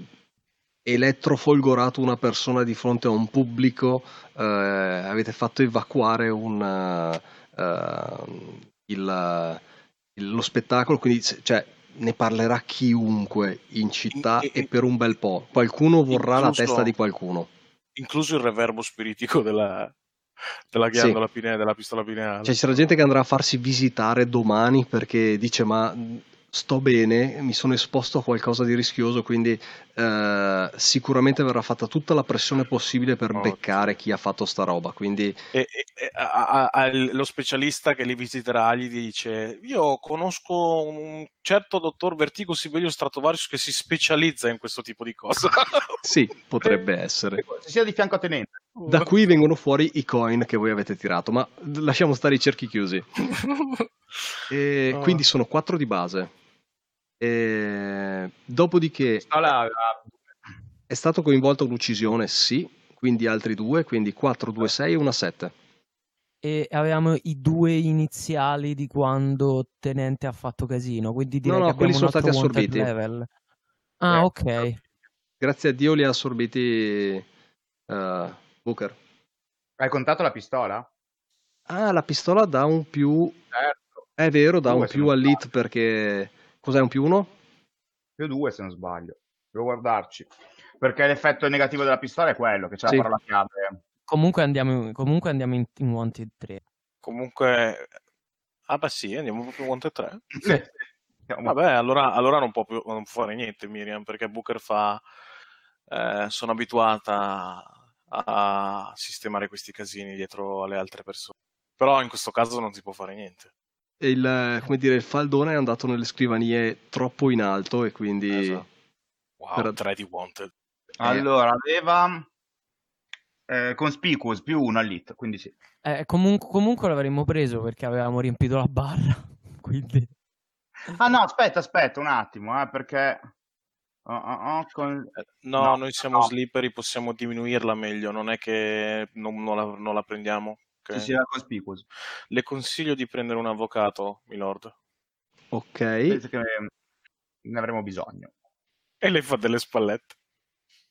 elettrofolgorato una persona di fronte a un pubblico, eh, avete fatto evacuare un, eh, il- il- lo spettacolo, quindi cioè, ne parlerà chiunque in città
In-
e per un bel po'. Qualcuno vorrà la
Incluso-
testa di qualcuno.
Incluso il reverbo spiritico della, della
Sì.
ghiandola pineale, della pistola pineale.
Cioè, ci sarà gente che andrà a farsi visitare domani perché dice: Ma mh, sto bene, mi sono esposto a qualcosa di rischioso. Quindi, eh, sicuramente verrà fatta tutta la pressione possibile per
Ottimo.
beccare chi ha fatto sta roba. Quindi,
E, e- a- a- a- lo specialista che li visiterà gli dice: Io conosco un certo dottor Vertigo Sibelius Stratovarius che si specializza in questo tipo di cose.
sì, potrebbe essere.
Se sia di fianco a tenente.
Da qui vengono fuori i coin che voi avete tirato, ma lasciamo stare i cerchi chiusi. E
Ah.
Quindi sono quattro di base. E dopodiché è stato coinvolto un'uccisione, sì, quindi altri due, quindi 4, 2, 6 e una 7.
E avevamo i due iniziali di quando Tenente ha fatto casino, quindi direi
No, no,
che
quelli sono stati assorbiti.
level. Ah,
Eh,
ok.
Grazie a Dio li ha assorbiti eh, Booker.
Hai contato la pistola?
Ah, la pistola dà un più...
Certo.
È vero, dà
Due,
un più
non
all'hit perché... Cos'è un più uno?
Più due se non sbaglio. Devo guardarci. Perché l'effetto negativo della pistola è quello, che c'è
Sì.
la parola chiave.
Comunque andiamo, comunque andiamo in, in Wanted 3.
Comunque, ah, beh, sì, andiamo proprio Wanted 3.
Sì.
Vabbè, allora, allora non, può più, non può fare niente Miriam, perché Booker fa... eh, sono abituata a sistemare questi casini dietro alle altre persone. Però in questo caso non si può fare niente.
E il, come dire, il faldone è andato nelle scrivanie troppo in alto e quindi...
Esatto. Wow,
Per-
3 di Wanted.
Allora, aveva eh, conspicuous più uno all'hit, quindi sì.
Eh, comunque, comunque l'avremmo preso perché avevamo riempito la barra. Quindi...
Ah no, aspetta, aspetta un attimo, eh, perché... oh, oh, oh, con-
Eh, No,
No,
noi siamo
no.
slippery, possiamo diminuirla meglio, non è che non, non la, non la prendiamo. Ok?
Sì, sì, era conspicuous.
Le consiglio di prendere un avvocato, milord.
Ok.
Penso che ne avremo bisogno.
E lei fa delle spallette.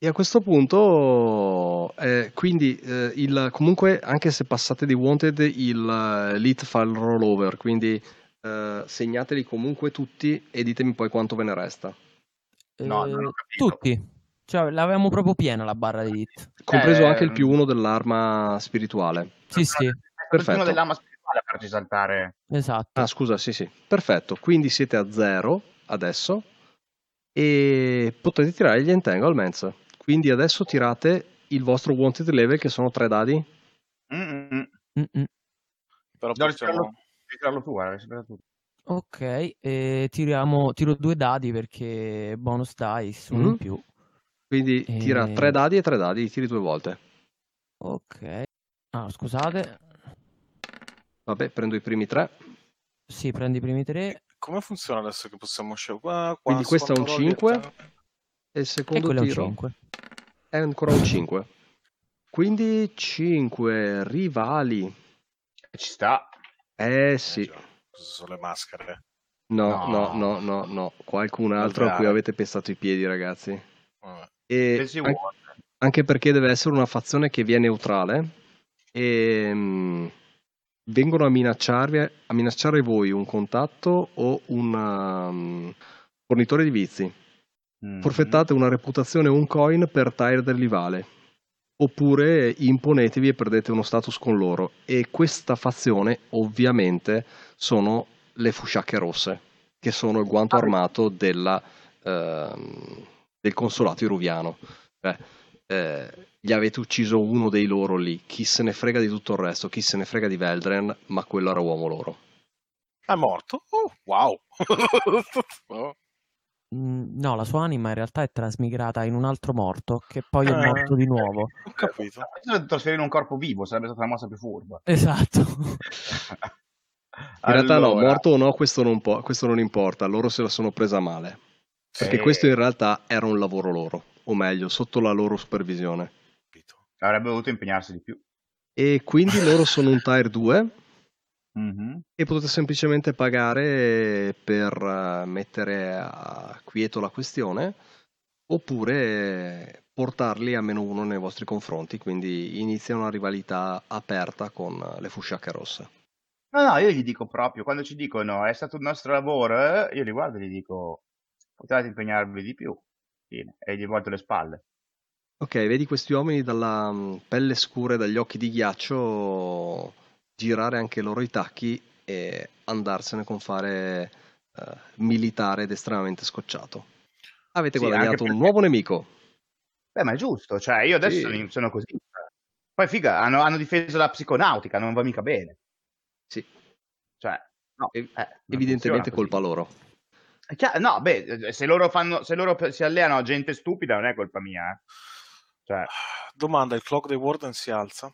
E a questo punto, eh, quindi, eh, il, comunque, anche se passate di Wanted, il eh, lead fa il rollover, quindi eh, segnateli comunque tutti e ditemi poi quanto ve ne resta.
No,
Eh,
non ho capito.
tutti. Cioè, l'avevamo proprio piena la barra di hit.
Compreso
Eh,
anche il più uno dell'arma spirituale.
Sì, sì,
Perfetto. Dell'arma spirituale per farci saltare.
esatto.
Ah, scusa, sì, sì. Perfetto, quindi siete a zero adesso e potete tirare gli entanglements. Quindi adesso tirate il vostro wanted level che sono tre dadi.
Mm-mm.
Mm-mm.
Però
No,
possiamo...
ritirarlo tu, guarda, ritirarlo tu.
Ok, e tiriamo, tiro due dadi perché bonus dice, uno
Mhm.
in più.
Quindi tira
E-
tre dadi e tre dadi, li tiri due volte.
Ok. Ah, scusate.
Vabbè, prendo i primi tre.
Sì, prendi i primi tre.
Come funziona adesso che possiamo scegliere? Qua, qua
Quindi questo è un
scontrollo
5
dietro.
e il
E
secondo
quello è un
tiro
5.
è ancora un 5. Quindi 5 rivali.
Ci sta.
Eh
Eh,
sì.
già, queste sono le maschere.
No, no,
No.
no, no, no. Qualcun altro a cui avete pestato i piedi, ragazzi. E
Se si
an-
vuole.
anche perché deve essere una fazione che viene neutrale e mm, vengono a minacciarvi a minacciare voi un contatto o un um, fornitore di vizi.
Mm.
Forfettate una reputazione o un coin per tire del rivale. Oppure imponetevi e perdete uno status con loro. E questa fazione, ovviamente, sono le fusciacche rosse, che sono il guanto
Ah,
armato della, ehm, del consolato iruviano. Cioè, eh, gli avete ucciso uno dei loro lì. Chi se ne frega di tutto il resto? Chi se ne frega di Veldren? Ma quello era uomo loro.
È morto? Oh, wow. Oh.
Mm, no, la sua anima in realtà è trasmigrata in un altro morto che poi è
Ah,
morto di nuovo.
Ho capito.
Trasferire in un corpo vivo sarebbe stata la mossa più furba.
Esatto.
In realtà no,
Allora,
morto o no, questo non, po- questo non importa, loro se la sono presa male. Perché
Eh.
questo in realtà era un lavoro loro, o meglio, sotto la loro supervisione.
Avrebbe dovuto impegnarsi di più.
E quindi loro sono un tier 2
Mhm.
e potete semplicemente pagare per eh, mettere a quieto la questione oppure portarli a meno uno nei vostri confronti, quindi inizia una rivalità aperta con le fusciacche rosse.
No, no, io gli dico proprio, quando ci dicono è stato il nostro lavoro, eh, io li guardo e gli dico potevate impegnarvi di più. Fine. E gli volto le spalle.
Ok, vedi questi uomini dalla mm, pelle scura e dagli occhi di ghiaccio girare anche loro i tacchi e andarsene con fare eh, militare ed estremamente scocciato. Avete
Sì,
guadagnato
anche
un
perché-
nuovo nemico.
Beh, ma è giusto, cioè io adesso
Sì.
sono, così. Poi figa, hanno, hanno difeso la psiconautica, non va mica bene.
Sì,
Cioè, no,
Ev-
eh,
evidentemente colpa loro.
Chiaro- no, beh, se loro, fanno, se loro si alleano a gente stupida non è colpa mia. eh. Cioè,
Domanda, il clock dei Warden si alza?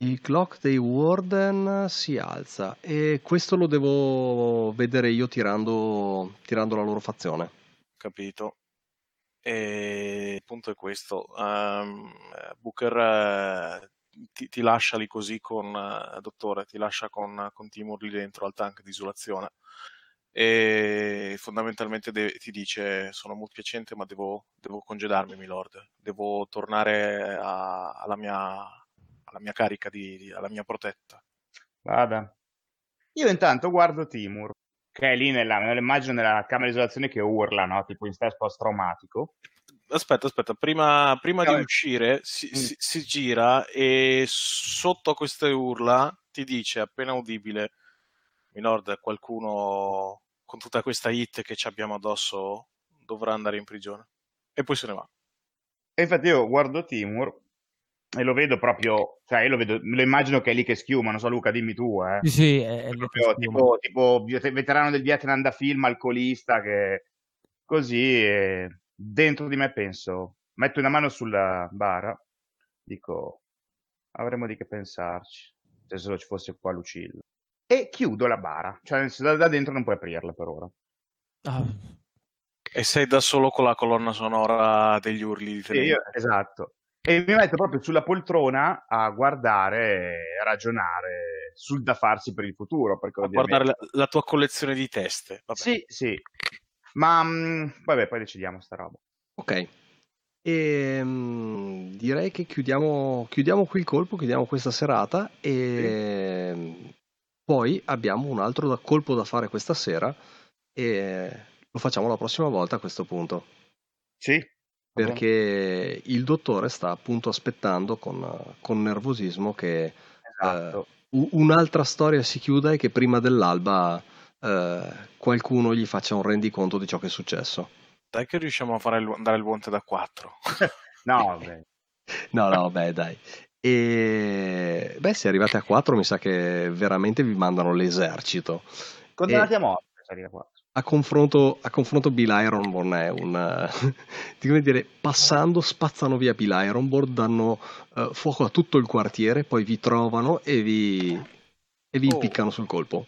Il clock dei Warden si alza e questo lo devo vedere io tirando, tirando la loro fazione.
Capito. E il punto è questo. ehm, Booker eh, ti, ti lascia lì così con, eh, dottore, ti lascia con, con Timur lì dentro al tank di isolazione e fondamentalmente de- ti dice sono molto piacente ma devo, devo congedarmi milord, devo tornare a- alla, mia, alla mia carica, di, di- alla mia protetta.
vada. Io intanto guardo Timur, che è lì nella, immagino nella camera di isolazione che urla, no? Tipo in stress post-traumatico.
Aspetta, aspetta, prima, prima di uscire si,
Mm.
si- si gira e sotto a queste urla ti dice appena udibile, Milord, qualcuno con tutta questa hit che ci abbiamo addosso dovrà andare in prigione. E poi se ne va.
E infatti io guardo Timur e lo vedo proprio, cioè io lo vedo, lo immagino che è lì che schiuma, non so Luca, dimmi tu, eh.
Sì, sì, è, è
Proprio tipo, tipo vet- veterano del Vietnam da film, alcolista, che così e dentro di me penso, metto una mano sulla bara, dico, avremo di che pensarci, se solo ci fosse qua Lucilla. E chiudo la bara, cioè nel senso, da, da dentro non puoi aprirla per ora.
Ah,
E sei da solo con la colonna sonora degli urli di
Sì,
Tenente.
io- esatto. E mi metto proprio sulla poltrona a guardare e a ragionare sul da farsi per il futuro. Perché
A
ovviamente-
guardare la, la tua collezione di teste. Vabbè.
Sì, sì. Ma mh, vabbè, poi decidiamo sta roba.
Ok. E mm, direi che chiudiamo, chiudiamo qui il colpo, chiudiamo questa serata e mm, poi abbiamo un altro da- colpo da fare questa sera e lo facciamo la prossima volta a questo punto.
Sì.
Perché il dottore sta appunto aspettando con, con nervosismo che
Esatto.
u- un'altra storia si chiuda e che prima dell'alba eh, qualcuno gli faccia un rendiconto di ciò che è successo.
Dai che riusciamo a fare il- andare il Monte da 4.
No, vabbè.
No, no, beh, dai. E beh, se arrivate a 4 mi sa che veramente vi mandano l'esercito.
Condannati
E-
a morte. salire qua.
A confronto, a confronto Bill Ironborn è un... eh, come dire, passando spazzano via Bill Ironborn, danno eh, fuoco a tutto il quartiere, poi vi trovano e vi, e vi
Oh.
impiccano sul colpo.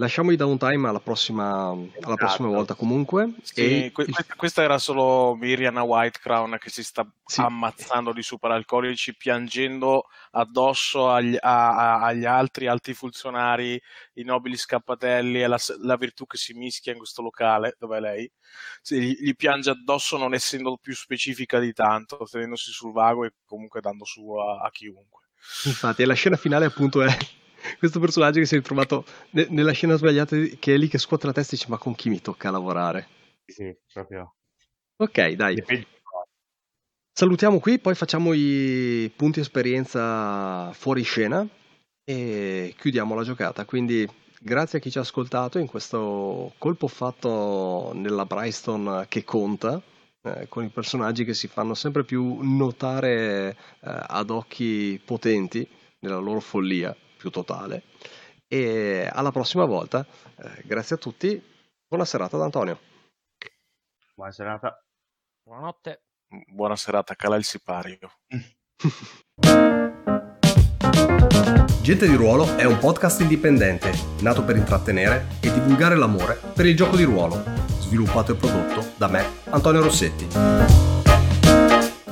Lasciamo i downtime alla prossima, alla prossima
Esatto.
volta comunque.
Sì,
e
que- questa era solo Miriam Whitecrown che si sta
Sì.
ammazzando di superalcolici, piangendo addosso agli, a- a- agli altri alti funzionari, i nobili scappatelli e la, la virtù che si mischia in questo locale, dove è lei. Sì, gli, gli piange addosso non essendo più specifica di tanto, tenendosi sul vago e comunque dando su a, a chiunque.
Infatti, e la scena finale appunto è questo personaggio che si è ritrovato ne- nella scena sbagliata che è lì che scuote la testa e dice ma con chi mi tocca lavorare?
Sì, sì, proprio.
Ok, dai. Salutiamo qui, poi facciamo i punti esperienza fuori scena e chiudiamo la giocata. Quindi grazie a chi ci ha ascoltato in questo colpo fatto nella Bryston che conta, eh, con i personaggi che si fanno sempre più notare eh, ad occhi potenti nella loro follia più totale. E alla prossima volta, eh, grazie a tutti, buona serata da Antonio.
Buona serata.
Buonanotte.
Buona serata, cala il sipario.
Gente di ruolo è un podcast indipendente, nato per intrattenere e divulgare l'amore per il gioco di ruolo, sviluppato e prodotto da me, Antonio Rossetti.